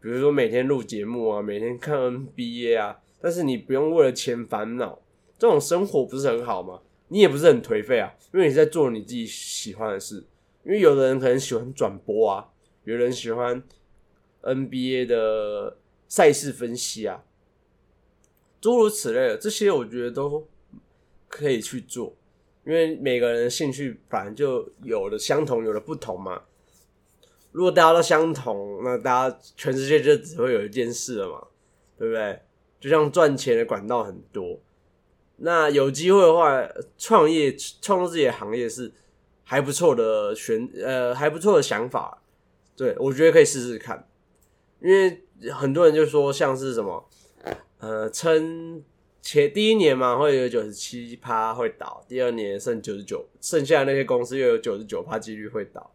比如说每天录节目啊，每天看 NBA 啊，但是你不用为了钱烦恼，这种生活不是很好吗？你也不是很颓废啊，因为你在做你自己喜欢的事。因为有的人可能喜欢转播啊，有人喜欢 NBA 的赛事分析啊，诸如此类的，这些我觉得都可以去做，因为每个人的兴趣反正就有的相同，有的不同嘛。如果大家都相同，那大家全世界就只会有一件事了嘛，对不对？就像赚钱的管道很多，那有机会的话，创业创作自己的行业是还不错的选呃还不错的想法，对我觉得可以试试看，因为很多人就说像是什么呃撑前第一年嘛会有九十七趴会倒，第二年剩九十九，剩下那些公司又有九十九趴几率会倒。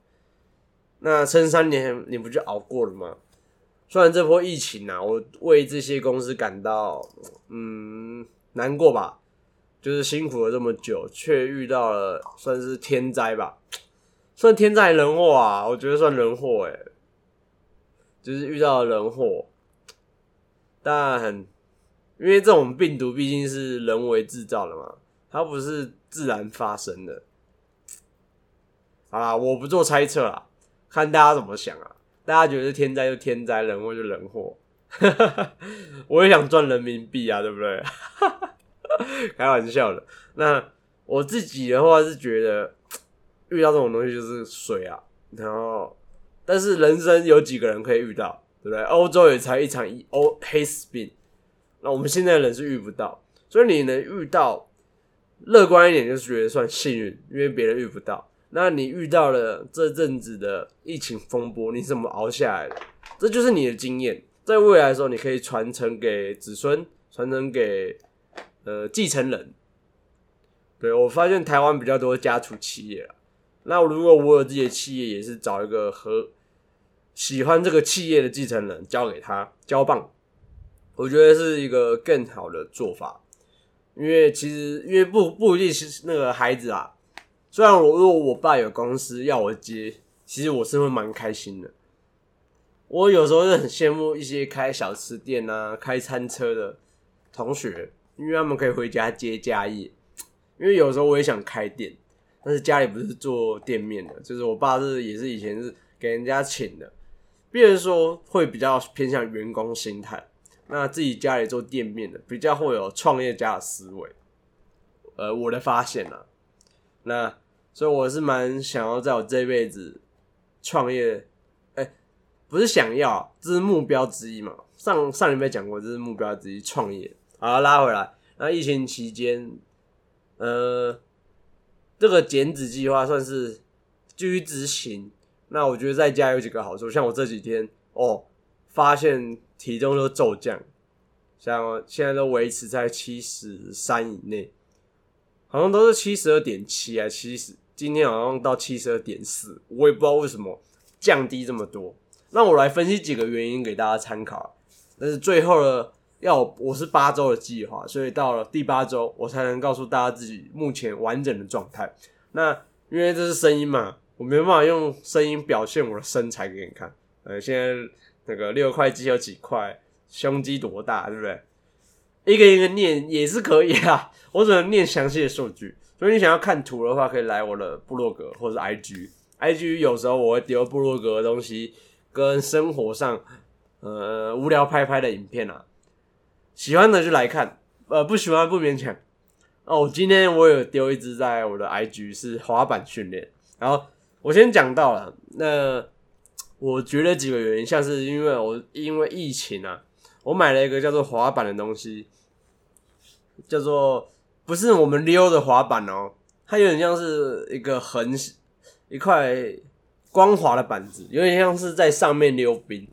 那撑三年你不就熬过了吗？虽然这波疫情啊，我为这些公司感到嗯难过吧，就是辛苦了这么久，却遇到了算是天灾吧，算天灾人祸啊，我觉得算人祸哎，就是遇到了人祸，但很因为这种病毒毕竟是人为制造的嘛，它不是自然发生的。好啦，我不做猜测啦。看大家怎么想啊？大家觉得天灾就天灾，人祸就人祸。[LAUGHS] 我也想赚人民币啊，对不对？[LAUGHS] 开玩笑的。那我自己的话是觉得，遇到这种东西就是水啊。然后，但是人生有几个人可以遇到，对不对？欧洲也才一场欧黑死病，那我们现在人是遇不到，所以你能遇到，乐观一点就是觉得算幸运，因为别人遇不到。那你遇到了这阵子的疫情风波，你怎么熬下来的？这就是你的经验，在未来的时候，你可以传承给子孙，传承给呃继承人。对我发现台湾比较多家族企业啊，那如果我有自己的企业，也是找一个和喜欢这个企业的继承人交给他交棒，我觉得是一个更好的做法。因为其实因为不不一定是那个孩子啊。虽然我如果我爸有公司要我接，其实我是会蛮开心的。我有时候是很羡慕一些开小吃店啊、开餐车的同学，因为他们可以回家接家业。因为有时候我也想开店，但是家里不是做店面的，就是我爸是也是以前是给人家请的，别人说会比较偏向员工心态。那自己家里做店面的，比较会有创业家的思维。呃，我的发现啊，那。所以我是蛮想要在我这辈子创业，哎，不是想要，这是目标之一嘛。上上礼拜讲过，这是目标之一，创业。好，拉回来。那疫情期间，呃，这个减脂计划算是继续执行。那我觉得在家有几个好处，像我这几天哦，发现体重都骤降，像现在都维持在七十三以内，好像都是七十二点七啊，七十。今天好像到七十二点四，我也不知道为什么降低这么多。那我来分析几个原因给大家参考。但是最后呢，要我是八周的计划，所以到了第八周，我才能告诉大家自己目前完整的状态。那因为这是声音嘛，我没办法用声音表现我的身材给你看。呃，现在那个六块肌有几块，胸肌多大，对不对？一个一个念也是可以啊，我只能念详细的数据。如果你想要看图的话，可以来我的部落格或者 IG。IG 有时候我会丢部落格的东西，跟生活上呃无聊拍拍的影片啊。喜欢的就来看，呃不喜欢不勉强。哦，今天我有丢一支在我的 IG 是滑板训练。然后我先讲到了，那我觉得几个原因，像是因为我因为疫情啊，我买了一个叫做滑板的东西，叫做。不是我们溜的滑板哦，它有点像是一个横一块光滑的板子，有点像是在上面溜冰，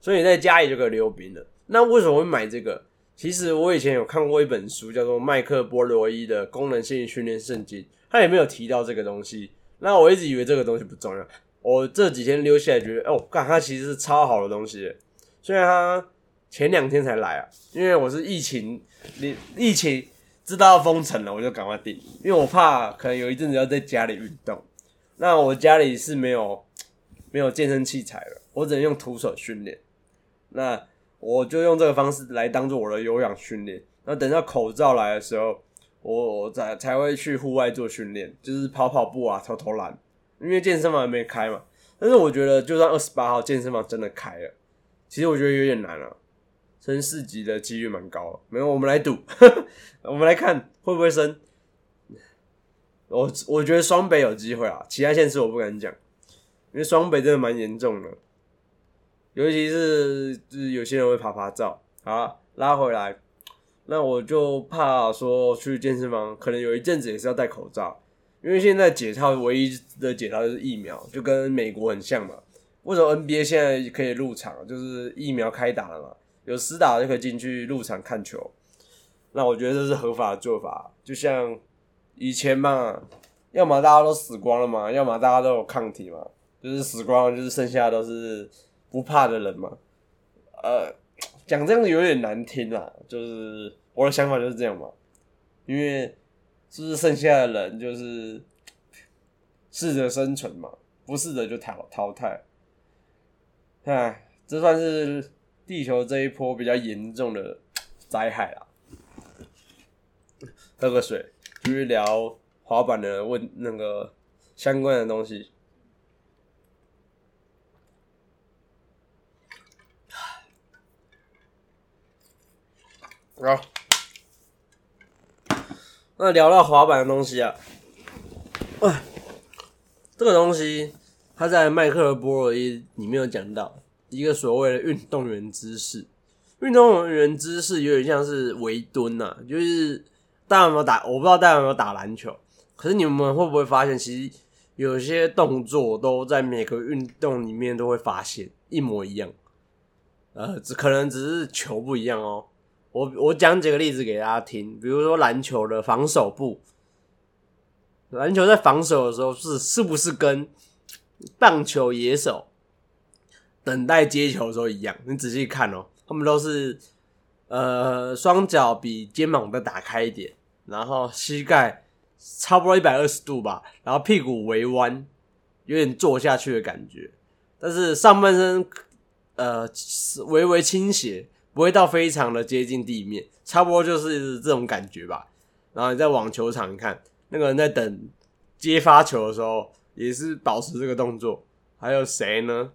所以你在家里就可以溜冰了。那为什么会买这个？其实我以前有看过一本书，叫做麦克波罗伊的功能性训练圣经，他也没有提到这个东西。那我一直以为这个东西不重要，我这几天溜下来觉得，哦，看它其实是超好的东西。虽然它前两天才来啊，因为我是疫情，你疫情。知道要封城了，我就赶快订，因为我怕可能有一阵子要在家里运动。那我家里是没有没有健身器材了，我只能用徒手训练。那我就用这个方式来当做我的有氧训练。那等到口罩来的时候，我我才才会去户外做训练，就是跑跑步啊、投投篮。因为健身房还没开嘛。但是我觉得，就算二十八号健身房真的开了，其实我觉得有点难了。升四级的几率蛮高，没有，我们来赌，[LAUGHS] 我们来看会不会升。我我觉得双北有机会啊，其他县市我不敢讲，因为双北真的蛮严重的，尤其是就是有些人会爬爬照。好，拉回来，那我就怕说去健身房，可能有一阵子也是要戴口罩，因为现在解套唯一的解套就是疫苗，就跟美国很像嘛。为什么 NBA 现在可以入场，就是疫苗开打了嘛。有私打就可以进去入场看球，那我觉得这是合法的做法。就像以前嘛，要么大家都死光了嘛，要么大家都有抗体嘛，就是死光了，就是剩下都是不怕的人嘛。呃，讲这样子有点难听啦，就是我的想法就是这样嘛，因为就是剩下的人就是适者生存嘛，不适的就淘淘汰。哎，这算是。地球这一波比较严重的灾害啦，喝个水，继续聊滑板的问那个相关的东西。好，那聊到滑板的东西啊，哎，这个东西它在麦克尔波尔一里面有讲到。一个所谓的运动员姿势。运动员姿势有点像是围蹲呐，就是大家有没有打？我不知道大家有没有打篮球，可是你们会不会发现，其实有些动作都在每个运动里面都会发现一模一样。呃，只可能只是球不一样哦。我我讲几个例子给大家听，比如说篮球的防守步，篮球在防守的时候是是不是跟棒球野手等待接球的时候一样？你仔细看哦。他们都是，呃，双脚比肩膀再打开一点，然后膝盖差不多一百二十度吧，然后屁股微弯，有点坐下去的感觉。但是上半身呃微微倾斜，不会到非常的接近地面，差不多就是这种感觉吧。然后你在网球场看，那个人在等接发球的时候，也是保持这个动作。还有谁呢？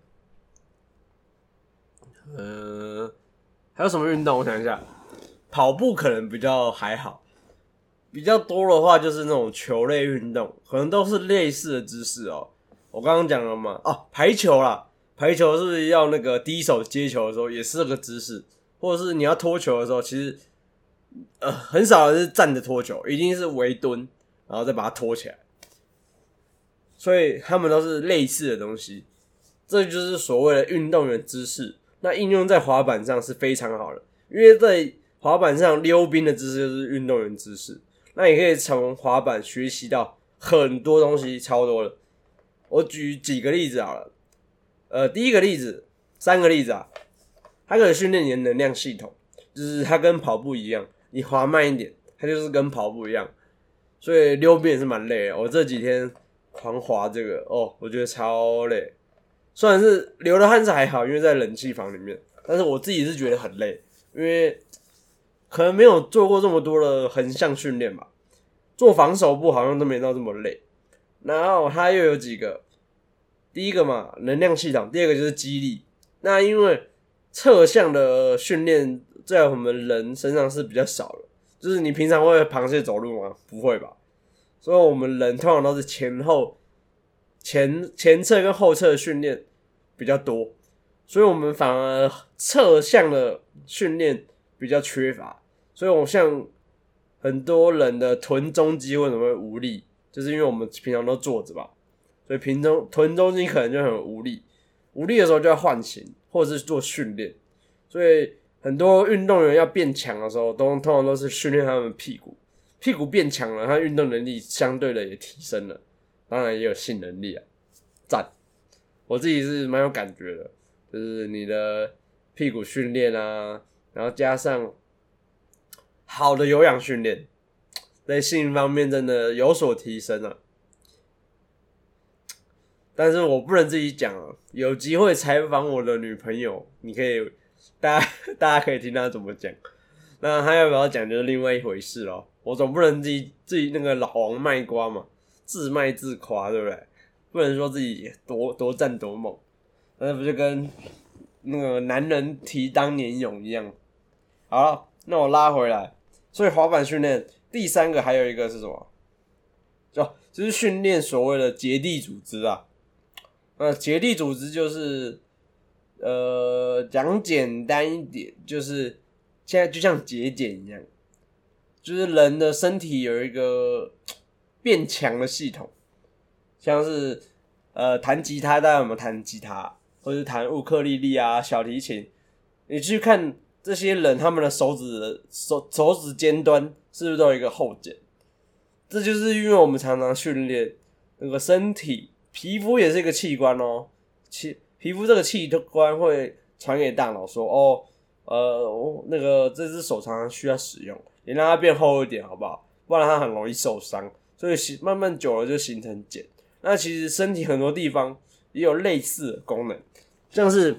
呃。还有什么运动？我想一下，跑步可能比较还好，比较多的话就是那种球类运动，可能都是类似的姿势哦。我刚刚讲了嘛，哦，排球啦，排球是是要那个第一手接球的时候也是这个姿势，或者是你要脱球的时候，其实呃很少是站着脱球，一定是围蹲，然后再把它拖起来。所以他们都是类似的东西，这就是所谓的运动员姿势。那应用在滑板上是非常好的，因为在滑板上溜冰的姿势就是运动员姿势。那你可以从滑板学习到很多东西，超多的。我举几个例子好了。呃，第一个例子，三个例子啊，它可以训练你的能量系统，就是它跟跑步一样，你滑慢一点，它就是跟跑步一样。所以溜冰也是蛮累的。我这几天狂滑这个，哦，我觉得超累。虽然是流的汗是还好，因为在冷气房里面，但是我自己是觉得很累，因为可能没有做过这么多的横向训练吧。做防守部好像都没到这么累。然后它又有几个，第一个嘛，能量系统；第二个就是肌力。那因为侧向的训练在我们人身上是比较少的，就是你平常会螃蟹走路吗？不会吧。所以我们人通常都是前后。前前侧跟后侧的训练比较多，所以我们反而侧向的训练比较缺乏。所以，我像很多人的臀中肌为什么会无力，就是因为我们平常都坐着吧，所以平中臀中肌可能就很无力。无力的时候就要唤醒或者是做训练。所以，很多运动员要变强的时候，都通常都是训练他们屁股，屁股变强了，他运动能力相对的也提升了。当然也有性能力啊，赞！我自己是蛮有感觉的，就是你的屁股训练啊，然后加上好的有氧训练，在性方面真的有所提升啊。但是我不能自己讲啊，有机会采访我的女朋友，你可以，大家 [LAUGHS] 大家可以听她怎么讲。那她要不要讲就是另外一回事咯。我总不能自己自己那个老王卖瓜嘛。自卖自夸，对不对？不能说自己多多战多猛，那不就跟那个男人提当年勇一样？好了，那我拉回来。所以滑板训练第三个还有一个是什么？就就是训练所谓的结缔组织啊。那结缔组织就是呃讲简单一点，就是现在就像节俭一样，就是人的身体有一个。变强的系统，像是呃弹吉他，大家有没有弹吉他，或者是弹乌克丽丽啊、小提琴？你去看这些人，他们的手指的手手指尖端是不是都有一个后茧？这就是因为我们常常训练那个身体，皮肤也是一个器官哦。器皮肤这个器官会传给大脑说：“哦，呃，那个这只手常常需要使用，你让它变厚一点，好不好？不然它很容易受伤。”所以形慢慢久了就形成茧。那其实身体很多地方也有类似的功能，像是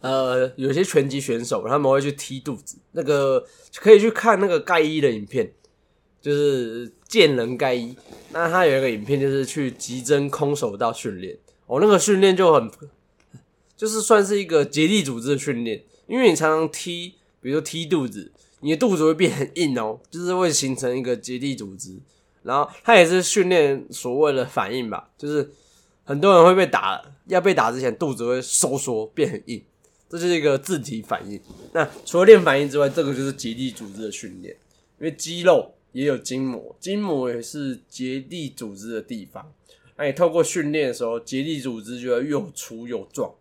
呃有些拳击选手他们会去踢肚子，那个可以去看那个盖伊的影片，就是见人盖伊。那他有一个影片就是去急增空手道训练，哦，那个训练就很就是算是一个结缔组织的训练，因为你常常踢比如说踢肚子，你的肚子会变很硬哦，就是会形成一个结缔组织。然后它也是训练所谓的反应吧，就是很多人会被打，要被打之前肚子会收缩变很硬，这就是一个自体反应。那除了练反应之外，这个就是结缔组织的训练，因为肌肉也有筋膜，筋膜也是结缔组织的地方。那你透过训练的时候，结缔组织就会又粗又壮，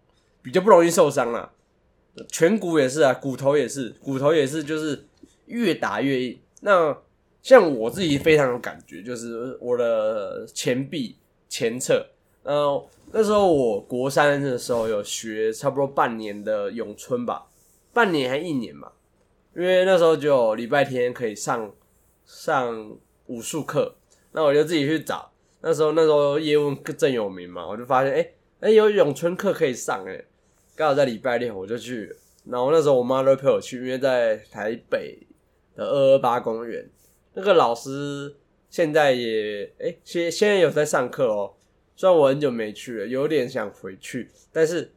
比较不容易受伤啦。颧骨也是啊，骨头也是，骨头也是，就是越打越硬。那像我自己非常有感觉，就是我的前臂前侧，嗯那时候我国三的时候有学差不多半年的咏春吧，半年还一年嘛，因为那时候就礼拜天可以上上武术课，那我就自己去找。那时候那时候叶问正有名嘛，我就发现哎哎有咏春课可以上哎，刚好在礼拜六我就去，然后那时候我妈都陪我去，因为在台北的二二八公园。那个老师现在也哎，现现在有在上课哦。虽然我很久没去了，有点想回去，但是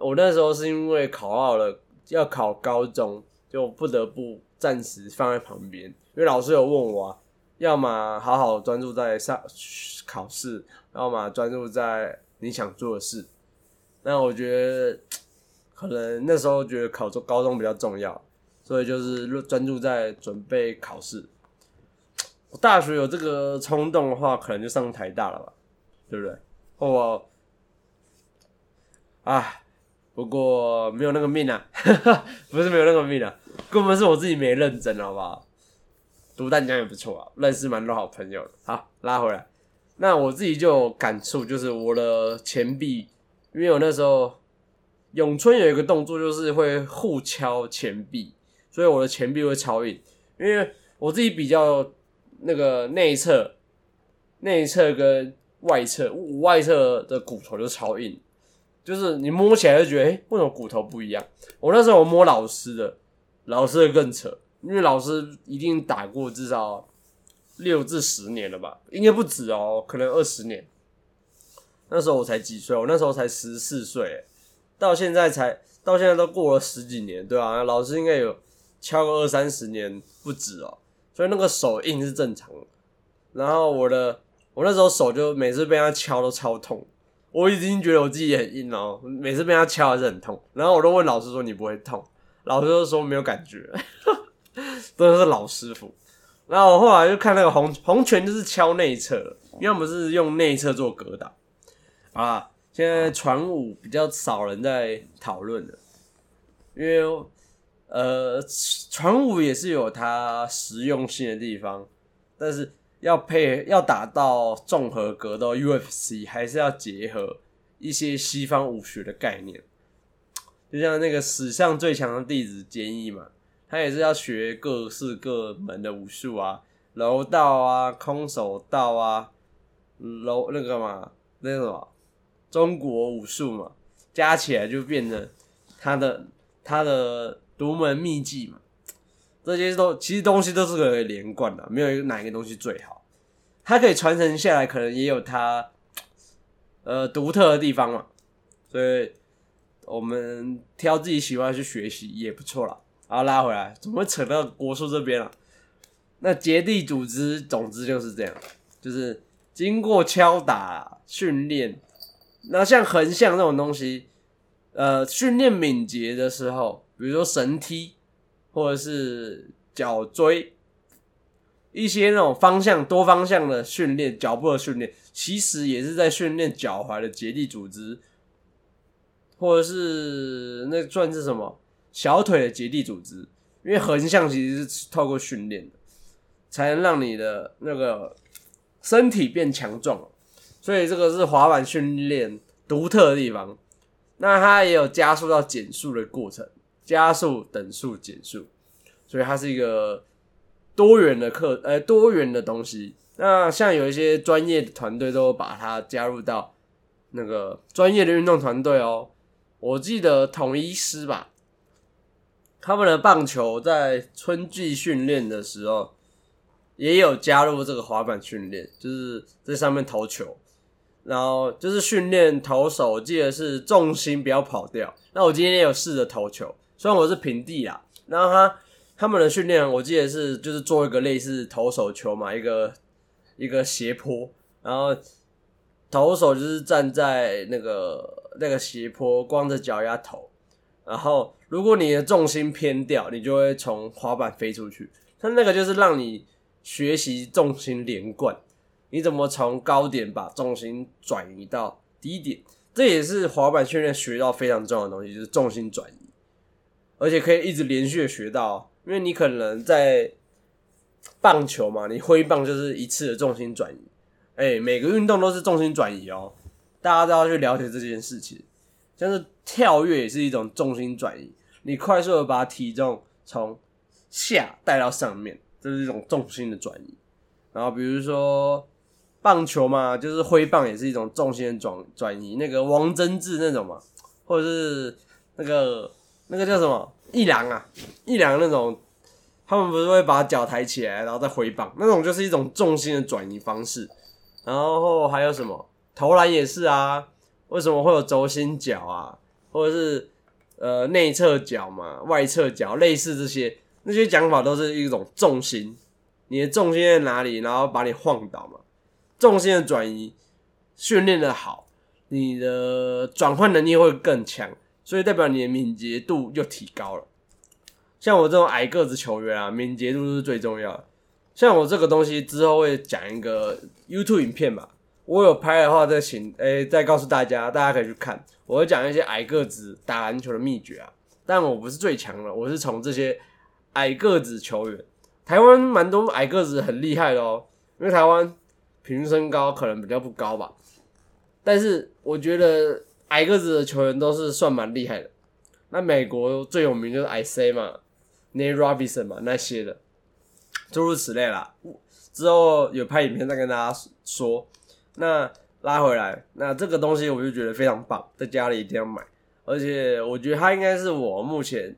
我那时候是因为考好了要考高中，就不得不暂时放在旁边。因为老师有问我，要么好好专注在上考试，要么专注在你想做的事。那我觉得可能那时候觉得考中高中比较重要，所以就是专注在准备考试。大学有这个冲动的话，可能就上台大了吧，对不对？或啊，不过没有那个命啊，[LAUGHS] 不是没有那个命啊，根本是我自己没认真，好不好？读淡江也不错啊，认识蛮多好朋友。好，拉回来，那我自己就有感触，就是我的钱币，因为我那时候咏春有一个动作，就是会互敲前臂，所以我的前臂会超硬，因为我自己比较。那个内侧、内侧跟外侧，外侧的骨头就超硬，就是你摸起来就觉得，哎，为什么骨头不一样？我那时候我摸老师的，老师的更扯，因为老师一定打过至少六至十年了吧，应该不止哦，可能二十年。那时候我才几岁，我那时候才十四岁，到现在才到现在都过了十几年，对吧？老师应该有敲个二三十年不止哦。所以那个手硬是正常的，然后我的我那时候手就每次被他敲都超痛，我已经觉得我自己很硬哦，每次被他敲还是很痛，然后我都问老师说你不会痛，老师就说没有感觉，[LAUGHS] 真的是老师傅。然后我后来就看那个红红拳就是敲内侧，要么是用内侧做格挡啊。现在传武比较少人在讨论的，因为。呃，传武也是有它实用性的地方，但是要配要打到综合格斗 UFC，还是要结合一些西方武学的概念。就像那个史上最强的弟子坚毅嘛，他也是要学各式各门的武术啊，柔道啊，空手道啊，柔那个嘛，那什么中国武术嘛，加起来就变成他的他的。独门秘技嘛，这些都其实东西都是可以连贯的，没有一个哪一个东西最好，它可以传承下来，可能也有它呃独特的地方嘛，所以我们挑自己喜欢去学习也不错啦。然后拉回来，怎么扯到国术这边了？那结缔组织，总之就是这样，就是经过敲打训练，那像横向这种东西，呃，训练敏捷的时候。比如说神踢，或者是脚追，一些那种方向多方向的训练，脚步的训练，其实也是在训练脚踝的结缔组织，或者是那算是什么小腿的结缔组织。因为横向其实是透过训练的，才能让你的那个身体变强壮。所以这个是滑板训练独特的地方。那它也有加速到减速的过程。加速、等速、减速，所以它是一个多元的课，呃，多元的东西。那像有一些专业的团队都把它加入到那个专业的运动团队哦。我记得统一师吧，他们的棒球在春季训练的时候也有加入这个滑板训练，就是在上面投球，然后就是训练投手，记得是重心不要跑掉。那我今天也有试着投球。虽然我是平地啊，然后他他们的训练，我记得是就是做一个类似投手球嘛，一个一个斜坡，然后投手就是站在那个那个斜坡，光着脚丫投，然后如果你的重心偏掉，你就会从滑板飞出去。他那个就是让你学习重心连贯，你怎么从高点把重心转移到低点，这也是滑板训练学到非常重要的东西，就是重心转移，而且可以一直连续的学到，因为你可能在棒球嘛，你挥棒就是一次的重心转移，哎，每个运动都是重心转移哦，大家都要去了解这件事情。像是跳跃也是一种重心转移，你快速的把体重从下带到上面，这是一种重心的转移。然后比如说棒球嘛，就是挥棒也是一种重心的转转移。那个王贞治那种嘛，或者是那个那个叫什么一郎啊，一郎那种，他们不是会把脚抬起来，然后再挥棒，那种就是一种重心的转移方式。然后还有什么投篮也是啊。为什么会有轴心脚啊，或者是呃内侧脚嘛、外侧脚，类似这些那些讲法都是一种重心，你的重心在哪里，然后把你晃倒嘛。重心的转移训练的好，你的转换能力会更强，所以代表你的敏捷度又提高了。像我这种矮个子球员啊，敏捷度是最重要的。像我这个东西之后会讲一个 YouTube 影片吧。我有拍的话，再请诶，再告诉大家，大家可以去看。我会讲一些矮个子打篮球的秘诀啊，但我不是最强的，我是从这些矮个子球员，台湾蛮多矮个子很厉害的哦。因为台湾平均身高可能比较不高吧，但是我觉得矮个子的球员都是算蛮厉害的。那美国最有名就是 I C 嘛，Nate Robinson 嘛那些的，诸如此类啦。之后有拍影片再跟大家说。那拉回来，那这个东西我就觉得非常棒，在家里一定要买，而且我觉得它应该是我目前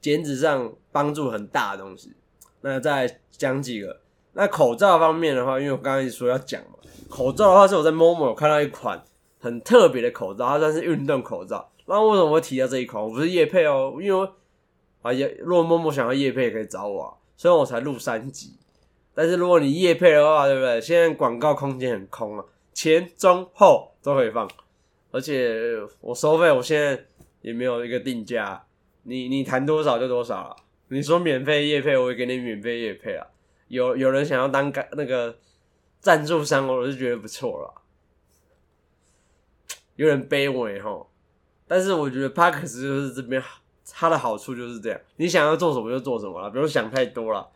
减脂上帮助很大的东西。那再讲几个，那口罩方面的话，因为我刚刚说要讲嘛，口罩的话是我在 Momo 有看到一款很特别的口罩，它算是运动口罩。那为什么会提到这一款？我不是叶配哦，因为啊，也如果 Momo 想要叶配可以找我啊，虽然我才录三集。但是如果你夜配的话，对不对？现在广告空间很空啊，前中后都可以放，而且我收费，我现在也没有一个定价，你你谈多少就多少了。你说免费夜配，我也给你免费夜配啊。有有人想要当那个赞助商，我就觉得不错了，有点卑微哈。但是我觉得 Parks 就是这边它的好处就是这样，你想要做什么就做什么了，不用想太多了。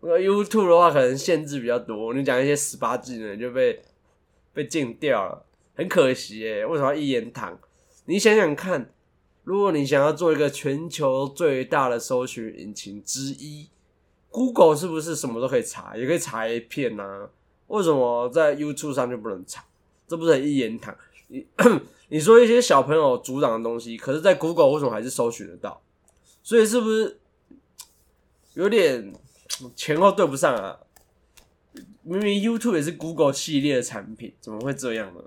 那个 YouTube 的话，可能限制比较多。你讲一些十八禁的，就被被禁掉了，很可惜耶。为什么一言堂？你想想看，如果你想要做一个全球最大的搜寻引擎之一，Google 是不是什么都可以查，也可以查一片呢？为什么在 YouTube 上就不能查？这不是很一言堂？你 [CLEARS THROAT] 你说一些小朋友组长的东西，可是，在 Google 为什么还是搜寻得到？所以是不是有点？前后对不上啊！明明 YouTube 也是 Google 系列的产品，怎么会这样呢？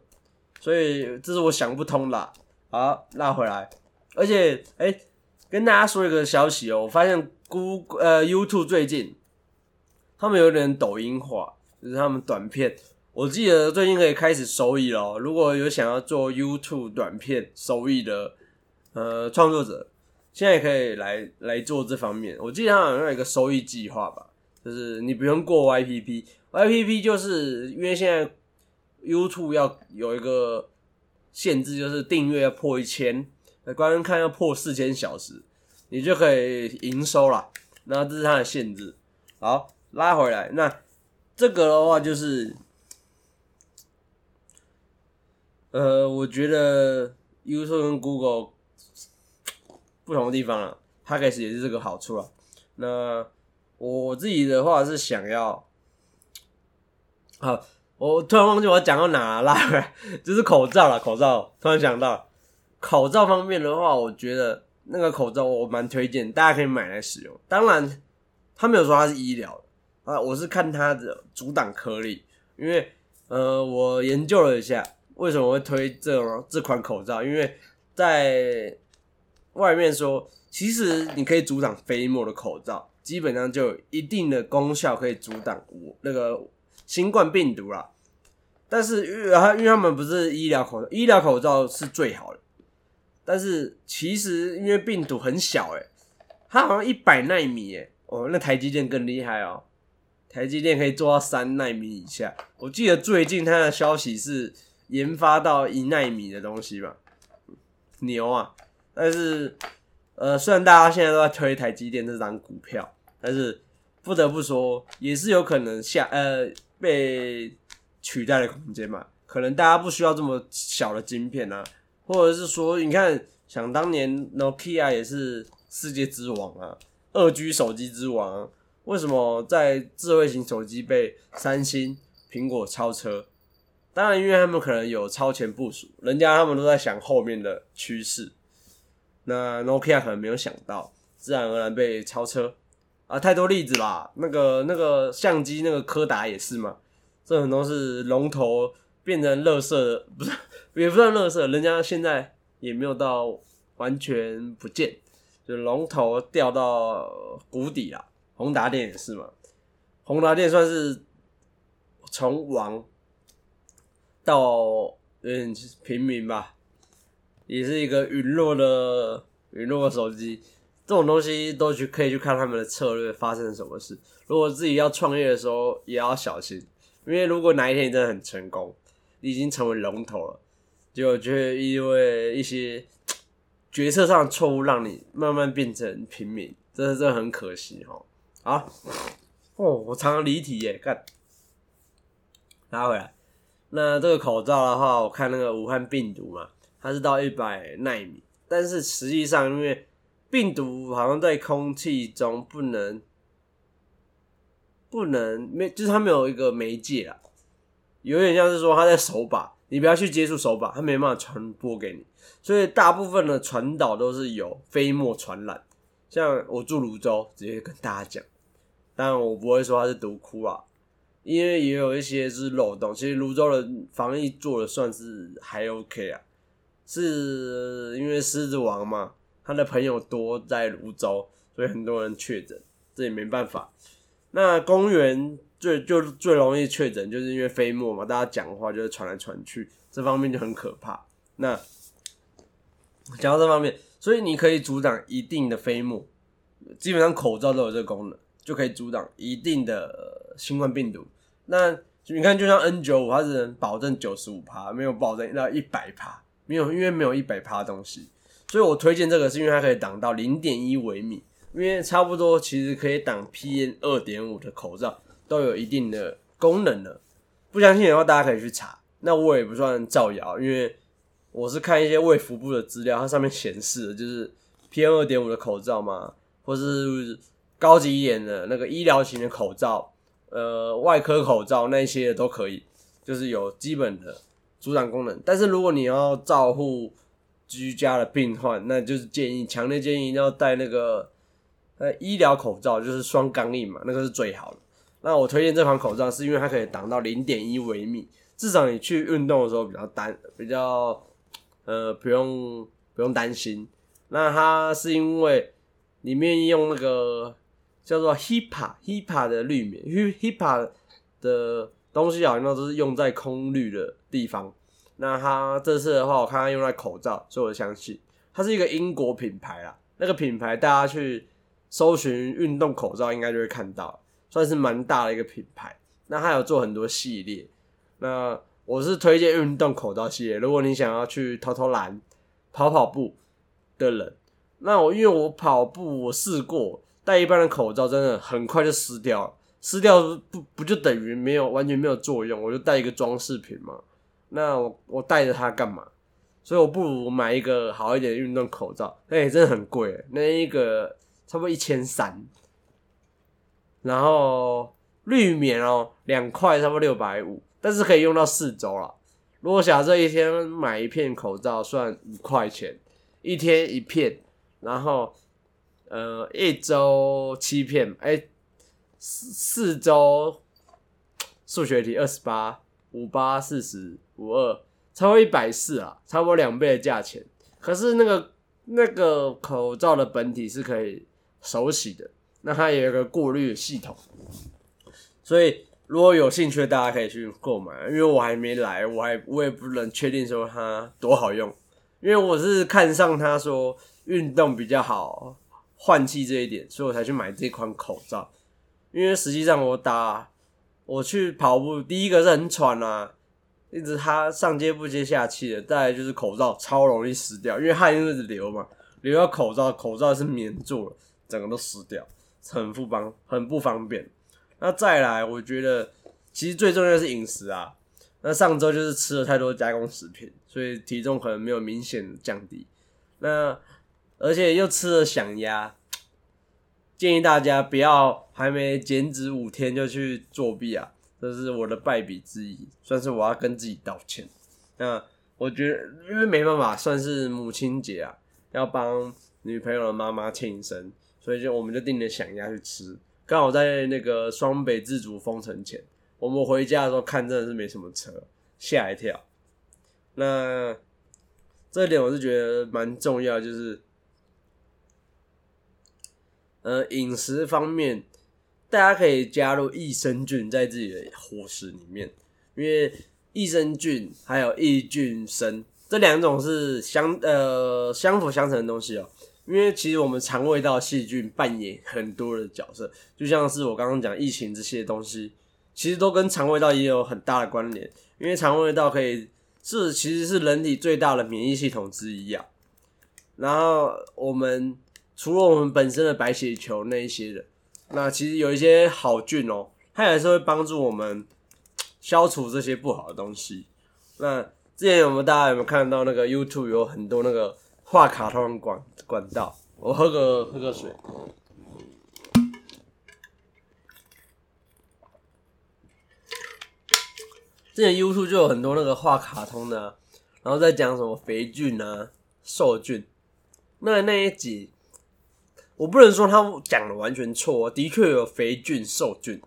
所以这是我想不通啦。好，拉回来，而且哎，跟大家说一个消息哦，我发现 Google 呃 YouTube 最近他们有点抖音化，就是他们短片。我记得最近可以开始收益了。如果有想要做 YouTube 短片收益的呃创作者。现在可以来来做这方面，我记得它好像有一个收益计划吧，就是你不用过 YPP，YPP 就是因为现在 YouTube 要有一个限制，就是订阅要破一千，观看要破四千小时，你就可以营收了。那这是它的限制。好，拉回来，那这个的话就是，呃，我觉得 YouTube 跟 Google。不同的地方了 p a c k a g e 也是这个好处啊。那我自己的话是想要，好，我突然忘记我讲到哪了，就是口罩了。口罩突然想到，口罩方面的话，我觉得那个口罩我蛮推荐，大家可以买来使用。当然，他没有说它是医疗啊，我是看它的阻挡颗粒，因为呃，我研究了一下，为什么会推这种这款口罩，因为在外面说，其实你可以阻挡飞沫的口罩，基本上就有一定的功效，可以阻挡我那个新冠病毒啦。但是因为因为他们不是医疗口罩，医疗口罩是最好的。但是其实因为病毒很小，诶，它好像一百纳米，诶，哦，那台积电更厉害哦，台积电可以做到三纳米以下。我记得最近它的消息是研发到一纳米的东西吧，牛啊！但是呃，虽然大家现在都在推台积电这张股票，但是不得不说，也是有可能下呃被取代的空间嘛。可能大家不需要这么小的晶片啊。或者是说，你看，想当年 Nokia 也是世界之王啊，二 G 手机之王。为什么在智慧型手机被三星、苹果超车？当然，因为他们可能有超前部署，人家他们都在想后面的趋势。那 Nokia 可能没有想到，自然而然被超车啊！太多例子啦，那个那个相机那个柯达也是嘛，这很多是龙头变成垃圾，不是。也不算乐色，人家现在也没有到完全不见，就龙头掉到谷底了。宏达电也是嘛，宏达电算是从王到嗯平民吧，也是一个陨落的陨落的手机。这种东西都去可以去看他们的策略发生什么事。如果自己要创业的时候也要小心，因为如果哪一天你真的很成功，已经成为龙头了。就却因为一些 [TSK] 决策上的错误，让你慢慢变成平民，真的真的很可惜哈。好，哦，我常常离题耶，干，拉回来。那这个口罩的话，我看那个武汉病毒嘛，它是到一百纳米，但是实际上因为病毒好像在空气中不能不能没，就是它没有一个媒介啊，有点像是说它在手把。你不要去接触手把，它没办法传播给你，所以大部分的传导都是由飞沫传染。像我住泸州，直接跟大家讲，但我不会说它是毒窟啊，因为也有一些是漏洞。其实泸州的防疫做的算是还 OK 啊，是因为狮子王嘛，他的朋友多在泸州，所以很多人确诊，这也没办法。那公园。最就最容易确诊，就是因为飞沫嘛，大家讲话就是传来传去，这方面就很可怕。那讲到这方面，所以你可以阻挡一定的飞沫，基本上口罩都有这个功能，就可以阻挡一定的新冠病毒。那你看，就像 N 九五，它只能保证九十五趴，没有保证到一百趴，没有，因为没有一百趴的东西。所以我推荐这个，是因为它可以挡到零点一微米，因为差不多其实可以挡 PM 二点五的口罩。都有一定的功能的，不相信的话，大家可以去查。那我也不算造谣，因为我是看一些卫福部的资料，它上面显示的就是 PM 二点五的口罩嘛，或是高级一点的那个医疗型的口罩，呃，外科口罩那些都可以，就是有基本的阻挡功能。但是如果你要照护居家的病患，那就是建议，强烈建议要戴那个呃医疗口罩，就是双钢印嘛，那个是最好的。那我推荐这款口罩，是因为它可以挡到零点一微米，至少你去运动的时候比较担，比较呃不用不用担心。那它是因为里面用那个叫做 HEPA HEPA 的滤棉因为，HEPA 的东西好像都是用在空滤的地方。那它这次的话，我看它用在口罩，所以我相信它是一个英国品牌啦。那个品牌大家去搜寻运动口罩，应该就会看到。算是蛮大的一个品牌，那它有做很多系列。那我是推荐运动口罩系列。如果你想要去偷偷懒、跑跑步的人，那我因为我跑步我试过戴一般的口罩，真的很快就湿掉了。湿掉不不就等于没有完全没有作用？我就带一个装饰品嘛。那我我带着它干嘛？所以我不如买一个好一点的运动口罩。哎，真的很贵，那一个差不多一千三。然后绿棉哦，两块差不多六百五，但是可以用到四周了。如果假设一天买一片口罩算五块钱，一天一片，然后呃一周七片，哎四四周数学题二十八五八四十五二，超过一百四啊，差不多两倍的价钱。可是那个那个口罩的本体是可以手洗的，那它也有个过滤系统，所以如果有兴趣大家可以去购买，因为我还没来，我还我也不能确定说它多好用，因为我是看上它说运动比较好换气这一点，所以我才去买这款口罩。因为实际上我打我去跑步，第一个是很喘啊，一直它上接不接下气的，再来就是口罩超容易湿掉，因为汗一直流嘛，流到口罩，口罩是棉做的，整个都湿掉，很不方很不方便。那再来，我觉得其实最重要的是饮食啊。那上周就是吃了太多加工食品，所以体重可能没有明显降低。那而且又吃了响鸭。建议大家不要还没减脂五天就去作弊啊！这是我的败笔之一，算是我要跟自己道歉。那我觉得，因为没办法，算是母亲节啊，要帮女朋友的妈妈庆生，所以就我们就定了想鸭去吃。刚好在那个双北自主封城前，我们回家的时候看真的是没什么车，吓一跳。那这点我是觉得蛮重要，就是。呃，饮食方面，大家可以加入益生菌在自己的伙食里面，因为益生菌还有益菌生这两种是相呃相辅相成的东西哦。因为其实我们肠胃道细菌扮演很多的角色，就像是我刚刚讲疫情这些东西，其实都跟肠胃道也有很大的关联。因为肠胃道可以是其实是人体最大的免疫系统之一啊。然后我们。除了我们本身的白血球那一些的，那其实有一些好菌哦，它也是会帮助我们消除这些不好的东西。那之前有没有大家有没有看到那个 YouTube 有很多那个画卡通管管道？我喝个喝个水。之前 YouTube 就有很多那个画卡通的，然后再讲什么肥菌啊、瘦菌，那那一集。我不能说他讲的完全错，的确有肥菌、瘦菌，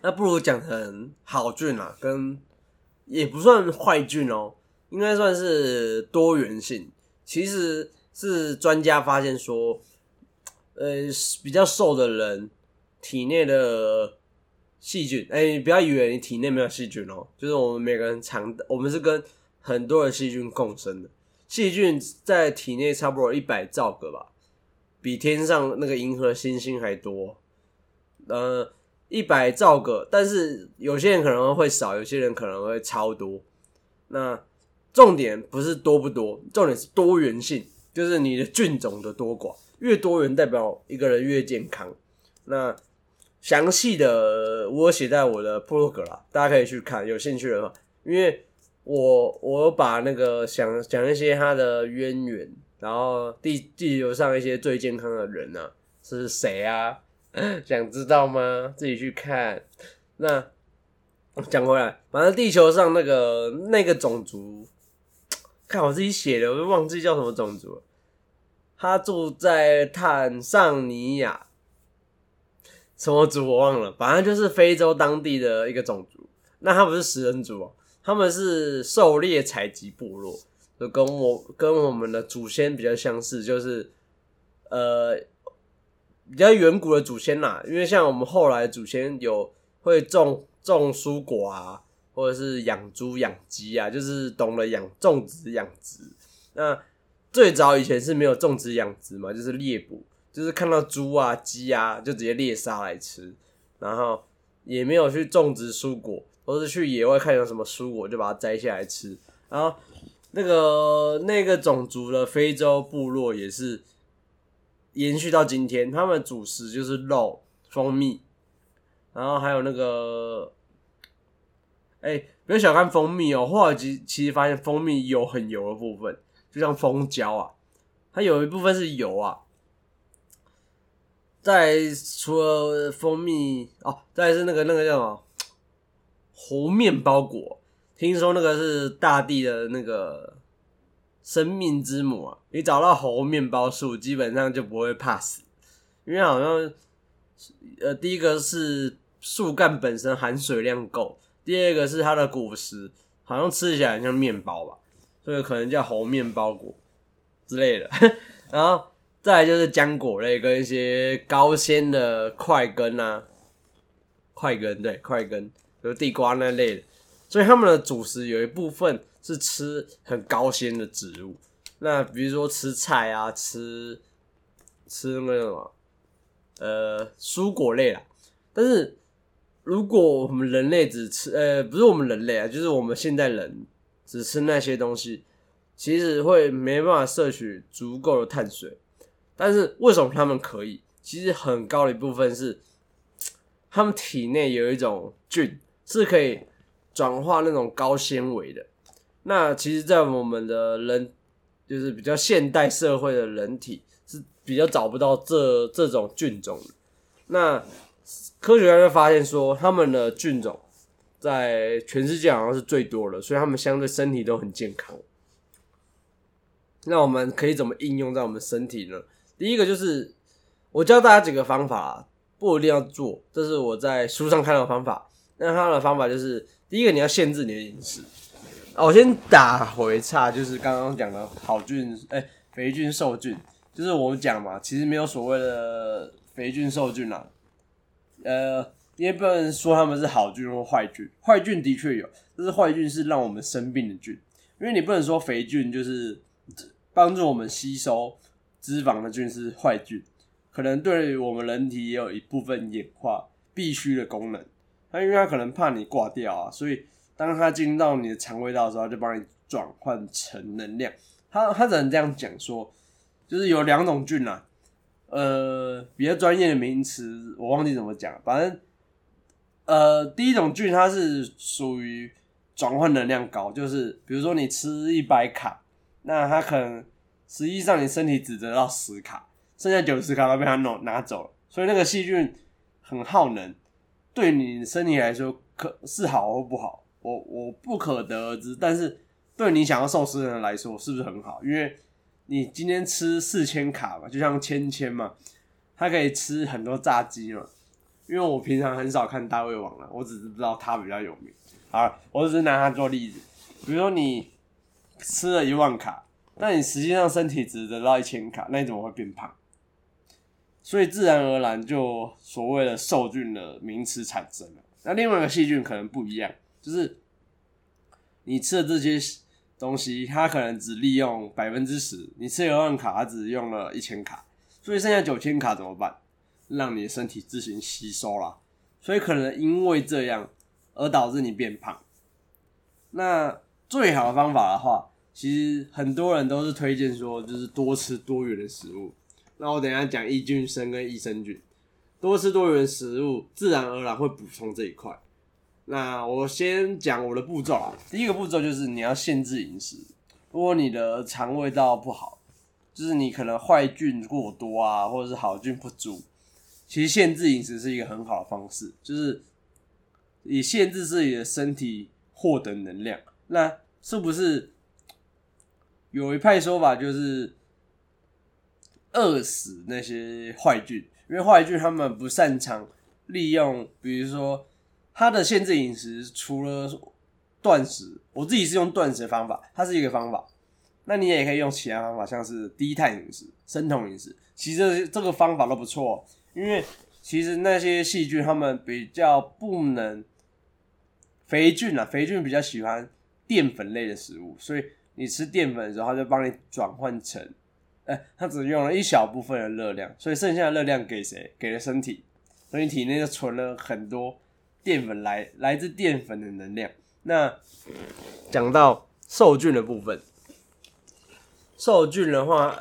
那不如讲成好菌啊，跟也不算坏菌哦，应该算是多元性。其实是专家发现说，呃，比较瘦的人体内的细菌，哎，你不要以为你体内没有细菌哦，就是我们每个人常，我们是跟很多的细菌共生的，细菌在体内差不多一百兆个吧。比天上那个银河星星还多，呃，一百兆个，但是有些人可能会少，有些人可能会超多。那重点不是多不多，重点是多元性，就是你的菌种的多寡，越多元代表一个人越健康。那详细的我写在我的 blog 啦，大家可以去看，有兴趣的话，因为我我把那个想讲一些它的渊源。然后地地球上一些最健康的人呢是谁啊？想知道吗？自己去看。那讲回来，反正地球上那个那个种族，看我自己写的，我都忘记叫什么种族。他住在坦桑尼亚，什么族我忘了，反正就是非洲当地的一个种族。那他不是食人族哦，他们是狩猎采集部落。就跟我跟我们的祖先比较相似，就是呃比较远古的祖先啦。因为像我们后来祖先有会种种蔬果啊，或者是养猪养鸡啊，就是懂得养种植养殖。那最早以前是没有种植养殖嘛，就是猎捕，就是看到猪啊鸡啊就直接猎杀来吃，然后也没有去种植蔬果，都是去野外看有什么蔬果就把它摘下来吃，然后。那个那个种族的非洲部落也是延续到今天，他们主食就是肉、蜂蜜，然后还有那个，哎，不要小看蜂蜜哦。后来其其实发现蜂蜜有很油的部分，就像蜂胶啊，它有一部分是油啊。再除了蜂蜜哦，再是那个那个叫什么猴面包果。听说那个是大地的那个生命之母啊！你找到猴面包树，基本上就不会怕死，因为好像呃，第一个是树干本身含水量够，第二个是它的果实好像吃起来像面包吧，所以可能叫猴面包果。之类的。[LAUGHS] 然后再来就是浆果类跟一些高纤的块根啊，块根对块根，比如地瓜那类的。所以他们的主食有一部分是吃很高纤的植物，那比如说吃菜啊，吃吃那个什么呃蔬果类啦。但是如果我们人类只吃呃不是我们人类啊，就是我们现代人只吃那些东西，其实会没办法摄取足够的碳水。但是为什么他们可以？其实很高的一部分是他们体内有一种菌是可以。转化那种高纤维的，那其实，在我们的人就是比较现代社会的人体是比较找不到这这种菌种的。那科学家就发现说，他们的菌种在全世界好像是最多的，所以他们相对身体都很健康。那我们可以怎么应用在我们身体呢？第一个就是我教大家几个方法，不一定要做，这是我在书上看到的方法。那他的方法就是。第一个，你要限制你的饮食。哦我先打回岔，就是刚刚讲的好菌，哎，肥菌、瘦菌，就是我们讲嘛，其实没有所谓的肥菌、瘦菌啦。呃，因为不能说他们是好菌或坏菌，坏菌的确有，但是坏菌是让我们生病的菌。因为你不能说肥菌就是帮助我们吸收脂肪的菌是坏菌，可能对我们人体也有一部分演化必须的功能。它因为它可能怕你挂掉啊，所以当它进到你的肠胃道的时候，就帮你转换成能量。它它只能这样讲说，就是有两种菌啊，呃，比较专业的名词我忘记怎么讲，反正呃，第一种菌它是属于转换能量高，就是比如说你吃一百卡，那它可能实际上你身体只得到十卡，剩下九十卡都被它拿拿走了，所以那个细菌很耗能。对你身体来说，可是好或不好，我我不可得而知。但是对你想要瘦身的人来说，是不是很好？因为你今天吃四千卡嘛，就像芊芊嘛，他可以吃很多炸鸡嘛。因为我平常很少看大胃王了，我只是知道他比较有名。好，我只是拿他做例子。比如说你吃了一万卡，那你实际上身体只得到一千卡，那你怎么会变胖？所以自然而然就所谓的受菌的名词产生了。那另外一个细菌可能不一样，就是你吃的这些东西，它可能只利用百分之十，你吃一万卡，它只用了一千卡，所以剩下九千卡怎么办？让你的身体自行吸收啦。所以可能因为这样而导致你变胖。那最好的方法的话，其实很多人都是推荐说，就是多吃多元的食物。那我等下讲益菌生跟益生菌，多吃多元食物，自然而然会补充这一块。那我先讲我的步骤啊，第一个步骤就是你要限制饮食。如果你的肠胃道不好，就是你可能坏菌过多啊，或者是好菌不足，其实限制饮食是一个很好的方式，就是以限制自己的身体获得能量。那是不是有一派说法就是？饿死那些坏菌，因为坏菌他们不擅长利用，比如说它的限制饮食，除了断食，我自己是用断食方法，它是一个方法。那你也可以用其他方法，像是低碳饮食、生酮饮食，其实这个方法都不错。因为其实那些细菌他们比较不能肥菌啊，肥菌比较喜欢淀粉类的食物，所以你吃淀粉的时候，它就帮你转换成。哎，它只用了一小部分的热量，所以剩下的热量给谁？给了身体，所以体内就存了很多淀粉来来自淀粉的能量。那讲到受菌的部分，受菌的话，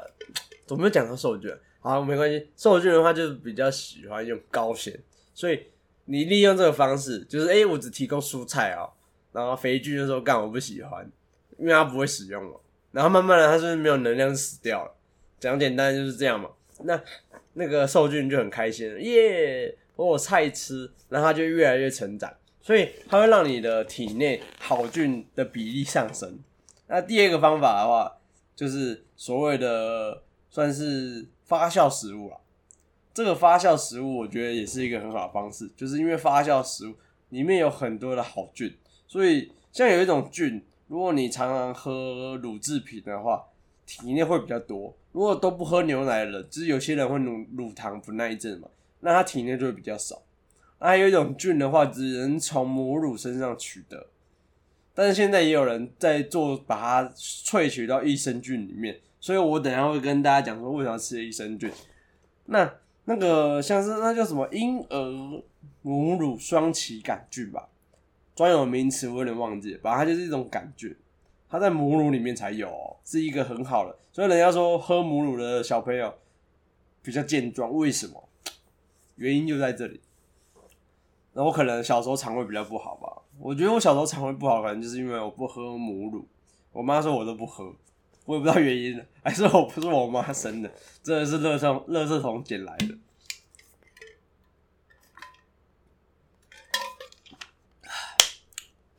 怎么讲到受菌？好，没关系。受菌的话，就是比较喜欢用高纤，所以你利用这个方式，就是哎，我只提供蔬菜啊，然后肥菌的时候干我不喜欢，因为它不会使用了，然后慢慢的它是是没有能量死掉了？讲简单就是这样嘛，那那个受菌就很开心了，耶，我有菜吃，然后它就越来越成长，所以它会让你的体内好菌的比例上升。那第二个方法的话，就是所谓的算是发酵食物了。这个发酵食物我觉得也是一个很好的方式，就是因为发酵食物里面有很多的好菌，所以像有一种菌，如果你常常喝乳制品的话。体内会比较多。如果都不喝牛奶的人，就是有些人会乳乳糖不耐症嘛，那他体内就会比较少。那还有一种菌的话，只能从母乳身上取得，但是现在也有人在做，把它萃取到益生菌里面。所以我等下会跟大家讲说，为什么要吃益生菌。那那个像是那叫什么婴儿母乳双歧杆菌吧，专有名词我有点忘记了，反正它就是一种杆菌，它在母乳里面才有哦，是一个很好的。所以人家说喝母乳的小朋友比较健壮，为什么？原因就在这里。那我可能小时候肠胃比较不好吧，我觉得我小时候肠胃不好，可能就是因为我不喝母乳，我妈说我都不喝。我也不知道原因，还是我不是我妈生的，真的是乐圾乐圾桶捡来的。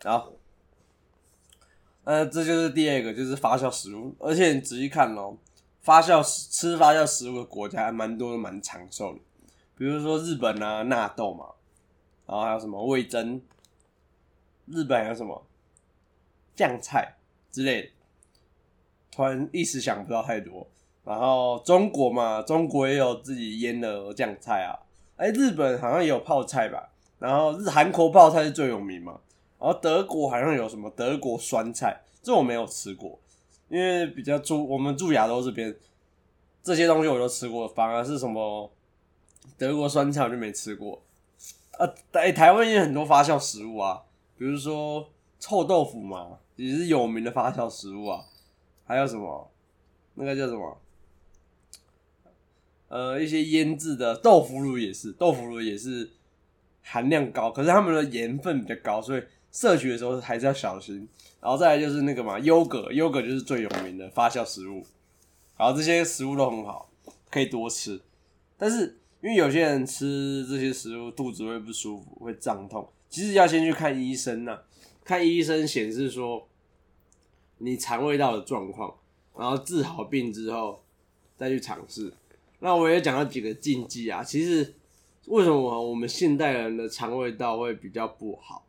然后，呃，这就是第二个，就是发酵食物。而且你仔细看哦，发酵吃发酵食物的国家还蛮多，蛮长寿的。比如说日本啊，纳豆嘛，然后还有什么味增，日本还有什么酱菜之类的。突然一时想不到太多，然后中国嘛，中国也有自己腌的酱菜啊，哎，日本好像也有泡菜吧，然后日韩国泡菜是最有名嘛，然后德国好像有什么德国酸菜，这我没有吃过，因为比较住我们住亚洲这边，这些东西我都吃过，反而是什么德国酸菜我就没吃过，啊，哎，台湾也很多发酵食物啊，比如说臭豆腐嘛，也是有名的发酵食物啊。还有什么？那个叫什么？呃，一些腌制的豆腐乳也是，豆腐乳也是含量高，可是它们的盐分比较高，所以摄取的时候还是要小心。然后再来就是那个嘛，优格，优格就是最有名的发酵食物。然后这些食物都很好，可以多吃。但是因为有些人吃这些食物肚子会不舒服，会胀痛，其实要先去看医生呐。看医生显示说。你肠胃道的状况，然后治好病之后再去尝试。那我也讲了几个禁忌啊。其实为什么我们现代人的肠胃道会比较不好？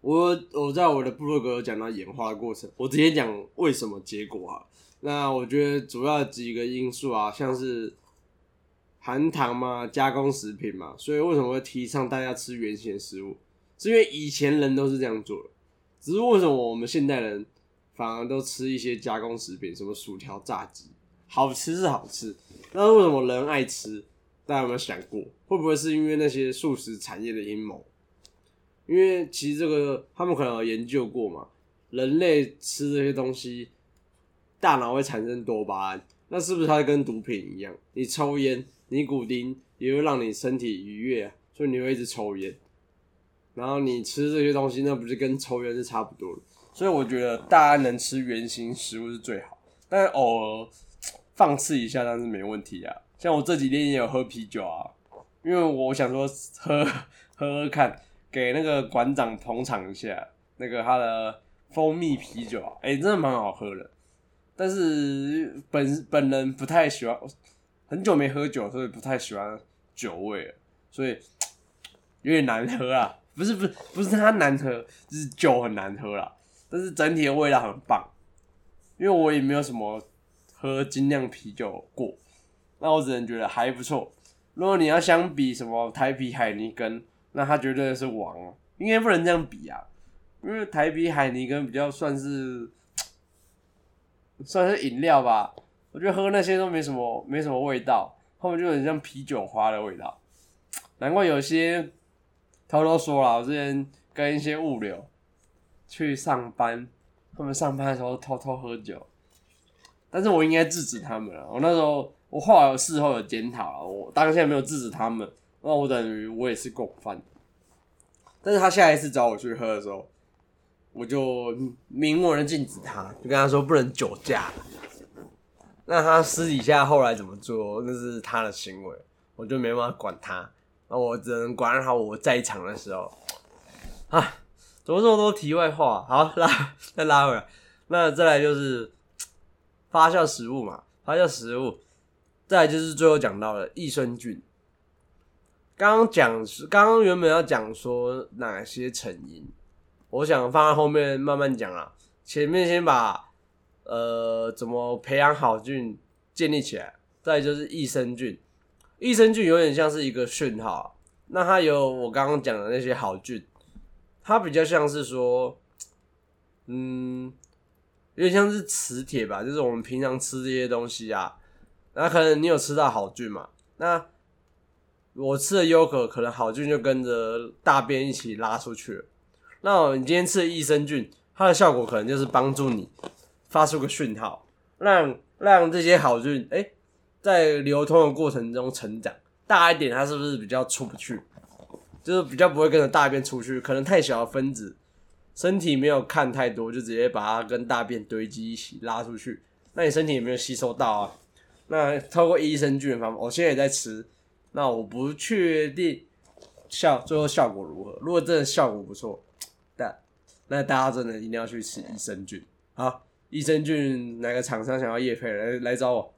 我我在我的部落格有讲到演化的过程，我直接讲为什么结果啊。那我觉得主要几个因素啊，像是含糖嘛，加工食品嘛，所以为什么会提倡大家吃原形食物？是因为以前人都是这样做的，只是为什么我们现代人？反而都吃一些加工食品，什么薯条、炸鸡，好吃是好吃，那为什么人爱吃？大家有没有想过，会不会是因为那些素食产业的阴谋？因为其实这个他们可能有研究过嘛，人类吃这些东西，大脑会产生多巴胺，那是不是它跟毒品一样？你抽烟，尼古丁也会让你身体愉悦，所以你会一直抽烟。然后你吃这些东西，那不是跟抽烟是差不多的？所以我觉得大家能吃原形食物是最好，但偶尔放肆一下，但是没问题啊。像我这几天也有喝啤酒啊，因为我想说喝喝喝看，给那个馆长捧场一下，那个他的蜂蜜啤酒啊，哎，真的蛮好喝的。但是本本人不太喜欢，很久没喝酒，所以不太喜欢酒味，所以 [TSK] 有点难喝啊。不是不是不是它难喝，就是酒很难喝啦。但是整体的味道很棒，因为我也没有什么喝精酿啤酒过，那我只能觉得还不错。如果你要相比什么台啤、海尼根，那它绝对是王哦，应该不能这样比啊，因为台啤、海尼根比较算是算是饮料吧，我觉得喝那些都没什么没什么味道，后面就很像啤酒花的味道。难怪有些偷偷说了，我之前跟一些物流。去上班，他们上班的时候偷偷喝酒，但是我应该制止他们了。我那时候，我后来事后有检讨了，我当下没有制止他们，那我等于我也是共犯。但是他下一次找我去喝的时候，我就明文的禁止他，就跟他说不能酒驾。那他私底下后来怎么做，那是他的行为，我就没办法管他。那我只能管好我在场的时候，啊。怎么这么多题外话？好，拉再拉回来。那再来就是发酵食物嘛，发酵食物。再来就是最后讲到了益生菌。刚刚讲是刚刚原本要讲说哪些成因，我想放在后面慢慢讲啊。前面先把呃，怎么培养好菌建立起来？再就是益生菌，益生菌有点像是一个讯号，那它有我刚刚讲的那些好菌，它比较像是说，嗯，有点像是磁铁吧，就是我们平常吃这些东西啊，那可能你有吃到好菌嘛，那我吃的优可，可能好菌就跟着大便一起拉出去了。那你今天吃的益生菌，它的效果可能就是帮助你发出个讯号，让让这些好菌哎、在流通的过程中成长大一点，它是不是比较出不去？就是比较不会跟着大便出去，可能太小的分子，身体没有看太多，就直接把它跟大便堆积一起拉出去，那你身体有没有吸收到啊？那透过益生菌的方法，我现在也在吃，那我不确定效最后效果如何。如果真的效果不错，但那大家真的一定要去吃益生菌。好，益生菌哪个厂商想要叶配来来找我。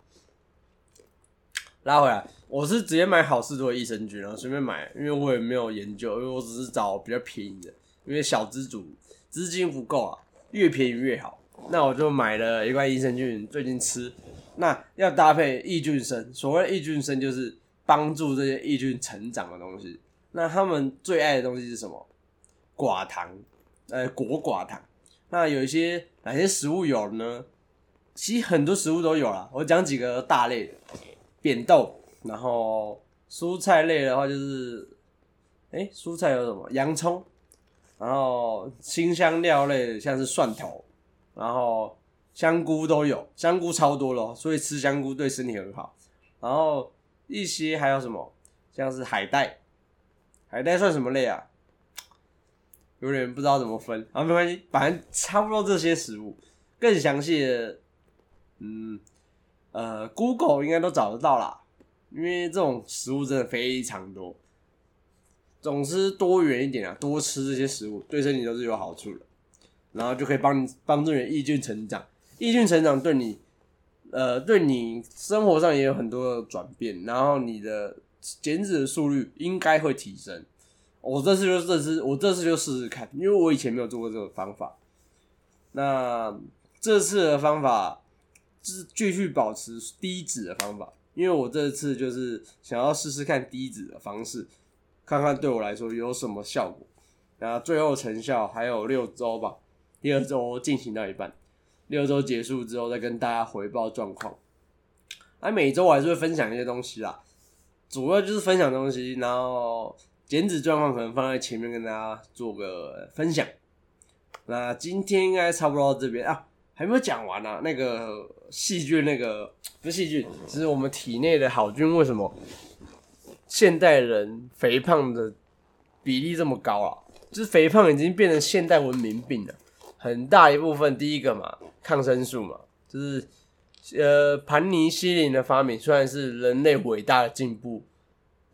拉回来，我是直接买好事多益生菌，然后随便买，因为我也没有研究，因为我只是找比较便宜的，因为小资主资金不够啊，越便宜越好。那我就买了一罐益生菌，最近吃。那要搭配益菌生，所谓益菌生就是帮助这些益菌成长的东西。那他们最爱的东西是什么？寡糖，呃，果寡糖。那有一些哪些食物有呢？其实很多食物都有啦。我讲几个大类的，扁豆，然后蔬菜类的话就是，哎、蔬菜有什么？洋葱，然后新香料类的像是蒜头，然后香菇都有，香菇超多咯，所以吃香菇对身体很好。然后一些还有什么，像是海带，海带算什么类啊？有点不知道怎么分，啊，没关系，反正差不多这些食物。更详细的，嗯，呃，Google 应该都找得到啦，因为这种食物真的非常多。总之多元一点啊，多吃这些食物对身体都是有好处的，然后就可以帮你帮助你的益菌成长。益菌成长对你，呃，对你生活上也有很多的转变，然后你的减脂的速率应该会提升。我这次就这次我这次就试试看，因为我以前没有做过这个方法。那这次的方法是继续保持低脂的方法，因为我这次就是想要试试看低脂的方式，看看对我来说有什么效果。那最后成效还有六周吧，第二周进行到一半，六周结束之后再跟大家回报状况。那每周我还是会分享一些东西啦，主要就是分享东西，然后减脂状况可能放在前面跟大家做个分享。那今天应该差不多到这边啊，还没有讲完啊。那个细菌，那个不是细菌，只是我们体内的好菌，为什么现代人肥胖的比例这么高啊？就是肥胖已经变成现代文明病了。很大一部分，第一个嘛，抗生素嘛，就是呃盘尼西林的发明，虽然是人类伟大的进步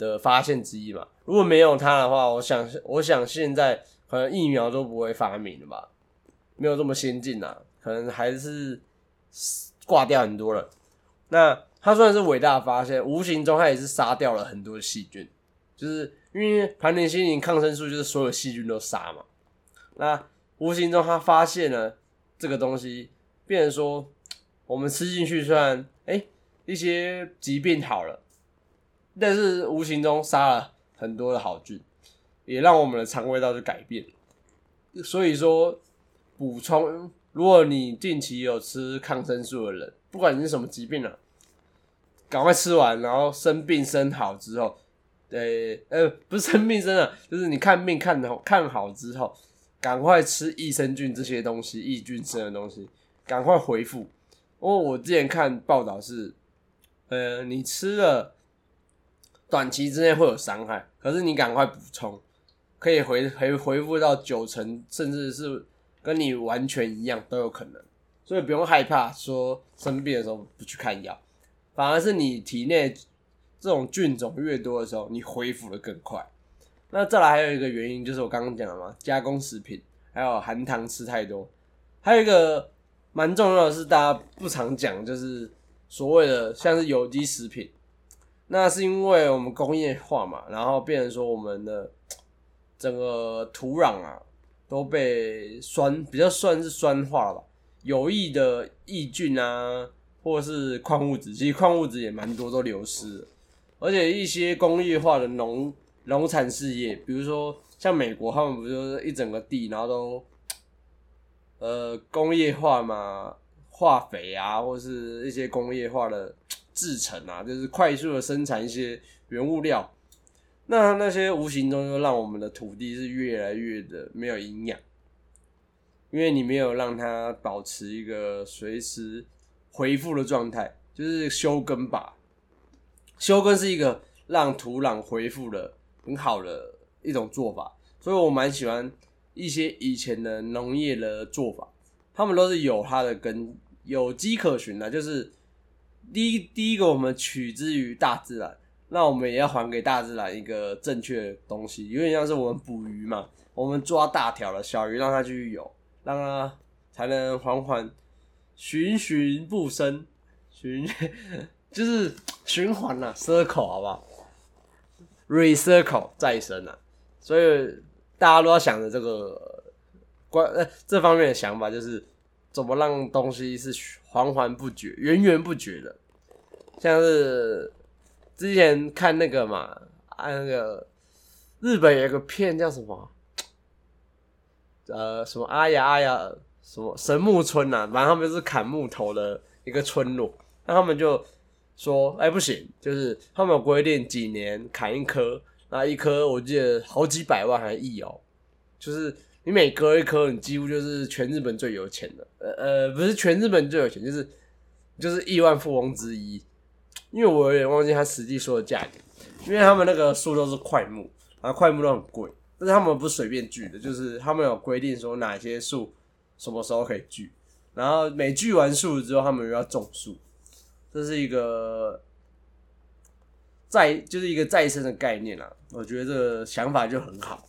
的发现之一嘛，如果没有它的话，我想我想现在可能疫苗都不会发明了吧，没有这么先进啊，可能还是挂掉很多了。那它虽然是伟大的发现，无形中它也是杀掉了很多细菌，就是因为盘尼西林抗生素就是所有细菌都杀嘛。那无形中他发现了这个东西，变成说我们吃进去虽然哎、诶一些疾病好了，但是无形中杀了很多的好菌，也让我们的肠胃道就改变。所以说补充，如果你近期有吃抗生素的人，不管你是什么疾病啊，赶快吃完，然后生病生好之后，对，呃，不是生病生了，就是你看病看好看好之后，赶快吃益生菌这些东西，益菌生的东西，赶快恢复。因为我之前看报道是，呃，你吃了短期之内会有伤害，可是你赶快补充，可以回回恢复到九成，甚至是跟你完全一样都有可能。所以不用害怕说生病的时候不去看药，反而是你体内这种菌种越多的时候，你恢复的更快。那再来还有一个原因，就是我刚刚讲的嘛，加工食品还有含糖吃太多，还有一个蛮重要的是大家不常讲，就是所谓的像是有机食品，那是因为我们工业化嘛，然后变成说我们的整个土壤啊都被酸，比较算是酸化了吧，有益的益菌啊，或者是矿物质，其实矿物质也蛮多都流失了。而且一些工业化的农农产事业，比如说像美国，他们不就是一整个地，然后都呃工业化嘛，化肥啊，或是一些工业化的制成啊，就是快速的生产一些原物料。那那些无形中就让我们的土地是越来越的没有营养，因为你没有让它保持一个随时恢复的状态，就是休耕吧。休耕是一个让土壤恢复的很好的一种做法，所以我蛮喜欢一些以前的农业的做法，他们都是有它的根有迹可循的。就是第一第一个，我们取之于大自然。那我们也要还给大自然一个正确的东西，有点像是我们捕鱼嘛，我们抓大条了小鱼，让它继续游，让它才能缓缓循循不生，循 [LAUGHS] [LAUGHS] 就是循环呐，circle 好不好？recircle 再生啊，所以大家都要想着这个关呃这方面的想法，就是怎么让东西是环环不绝、源源不绝的，像是。之前看那个嘛，啊那个日本有个片叫什么？呃，什么阿呀阿呀，什么神木村呐？反正他们是砍木头的一个村落。那他们就说：“哎，不行，就是他们有规定几年砍一棵，那一棵我记得好几百万还亿哦。就是你每割一棵，你几乎就是全日本最有钱的。呃呃，不是全日本最有钱，就是就是亿万富翁之一。”因为我有点忘记他实际说的价格，因为他们那个树都是块木，然后块木都很贵，但是他们不随便锯的，就是他们有规定说哪些树什么时候可以锯，然后每锯完树之后，他们又要种树，这是一个再就是一个再生的概念啊，我觉得这个想法就很好。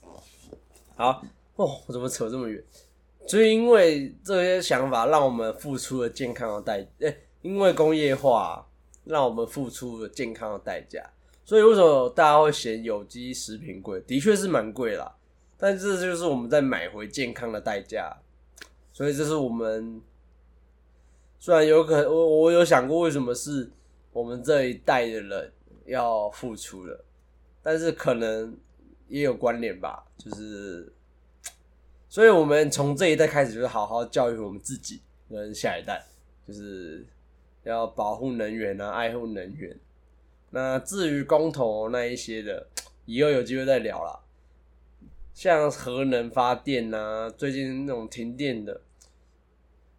好哦，我怎么扯这么远？就因为这些想法，让我们付出了健康的代，哎，因为工业化。让我们付出了健康的代价，所以为什么大家会嫌有机食品贵？的确是蛮贵啦，但这就是我们在买回健康的代价。所以这是我们虽然有可能，我我有想过为什么是我们这一代的人要付出的，但是可能也有关联吧。就是，所以我们从这一代开始，就是好好教育我们自己跟下一代，就是。要保护能源啊，爱护能源。那至于公投那一些的，以后有机会再聊啦。像核能发电啊，最近那种停电的，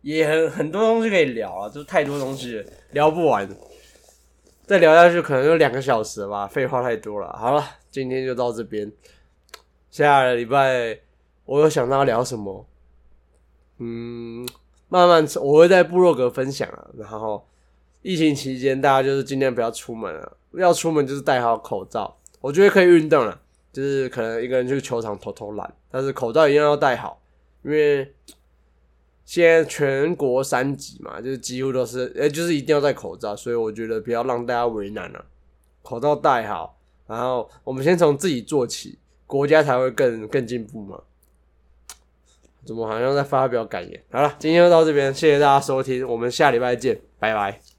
也很很多东西可以聊啊，就太多东西聊不完。再聊下去可能就两个小时吧，废话太多了。好了，今天就到这边。下个礼拜我有想到聊什么？嗯，慢慢我会在部落格分享啊，然后。疫情期间，大家就是尽量不要出门啊，要出门就是戴好口罩。我觉得可以运动了，就是可能一个人去球场偷偷懒，但是口罩一定要戴好，因为现在全国三级嘛，就是几乎都是，哎，就是一定要戴口罩。所以我觉得不要让大家为难了，口罩戴好，然后我们先从自己做起，国家才会更更进步嘛。怎么好像在发表感言？好了，今天就到这边，谢谢大家收听，我们下礼拜见，拜拜。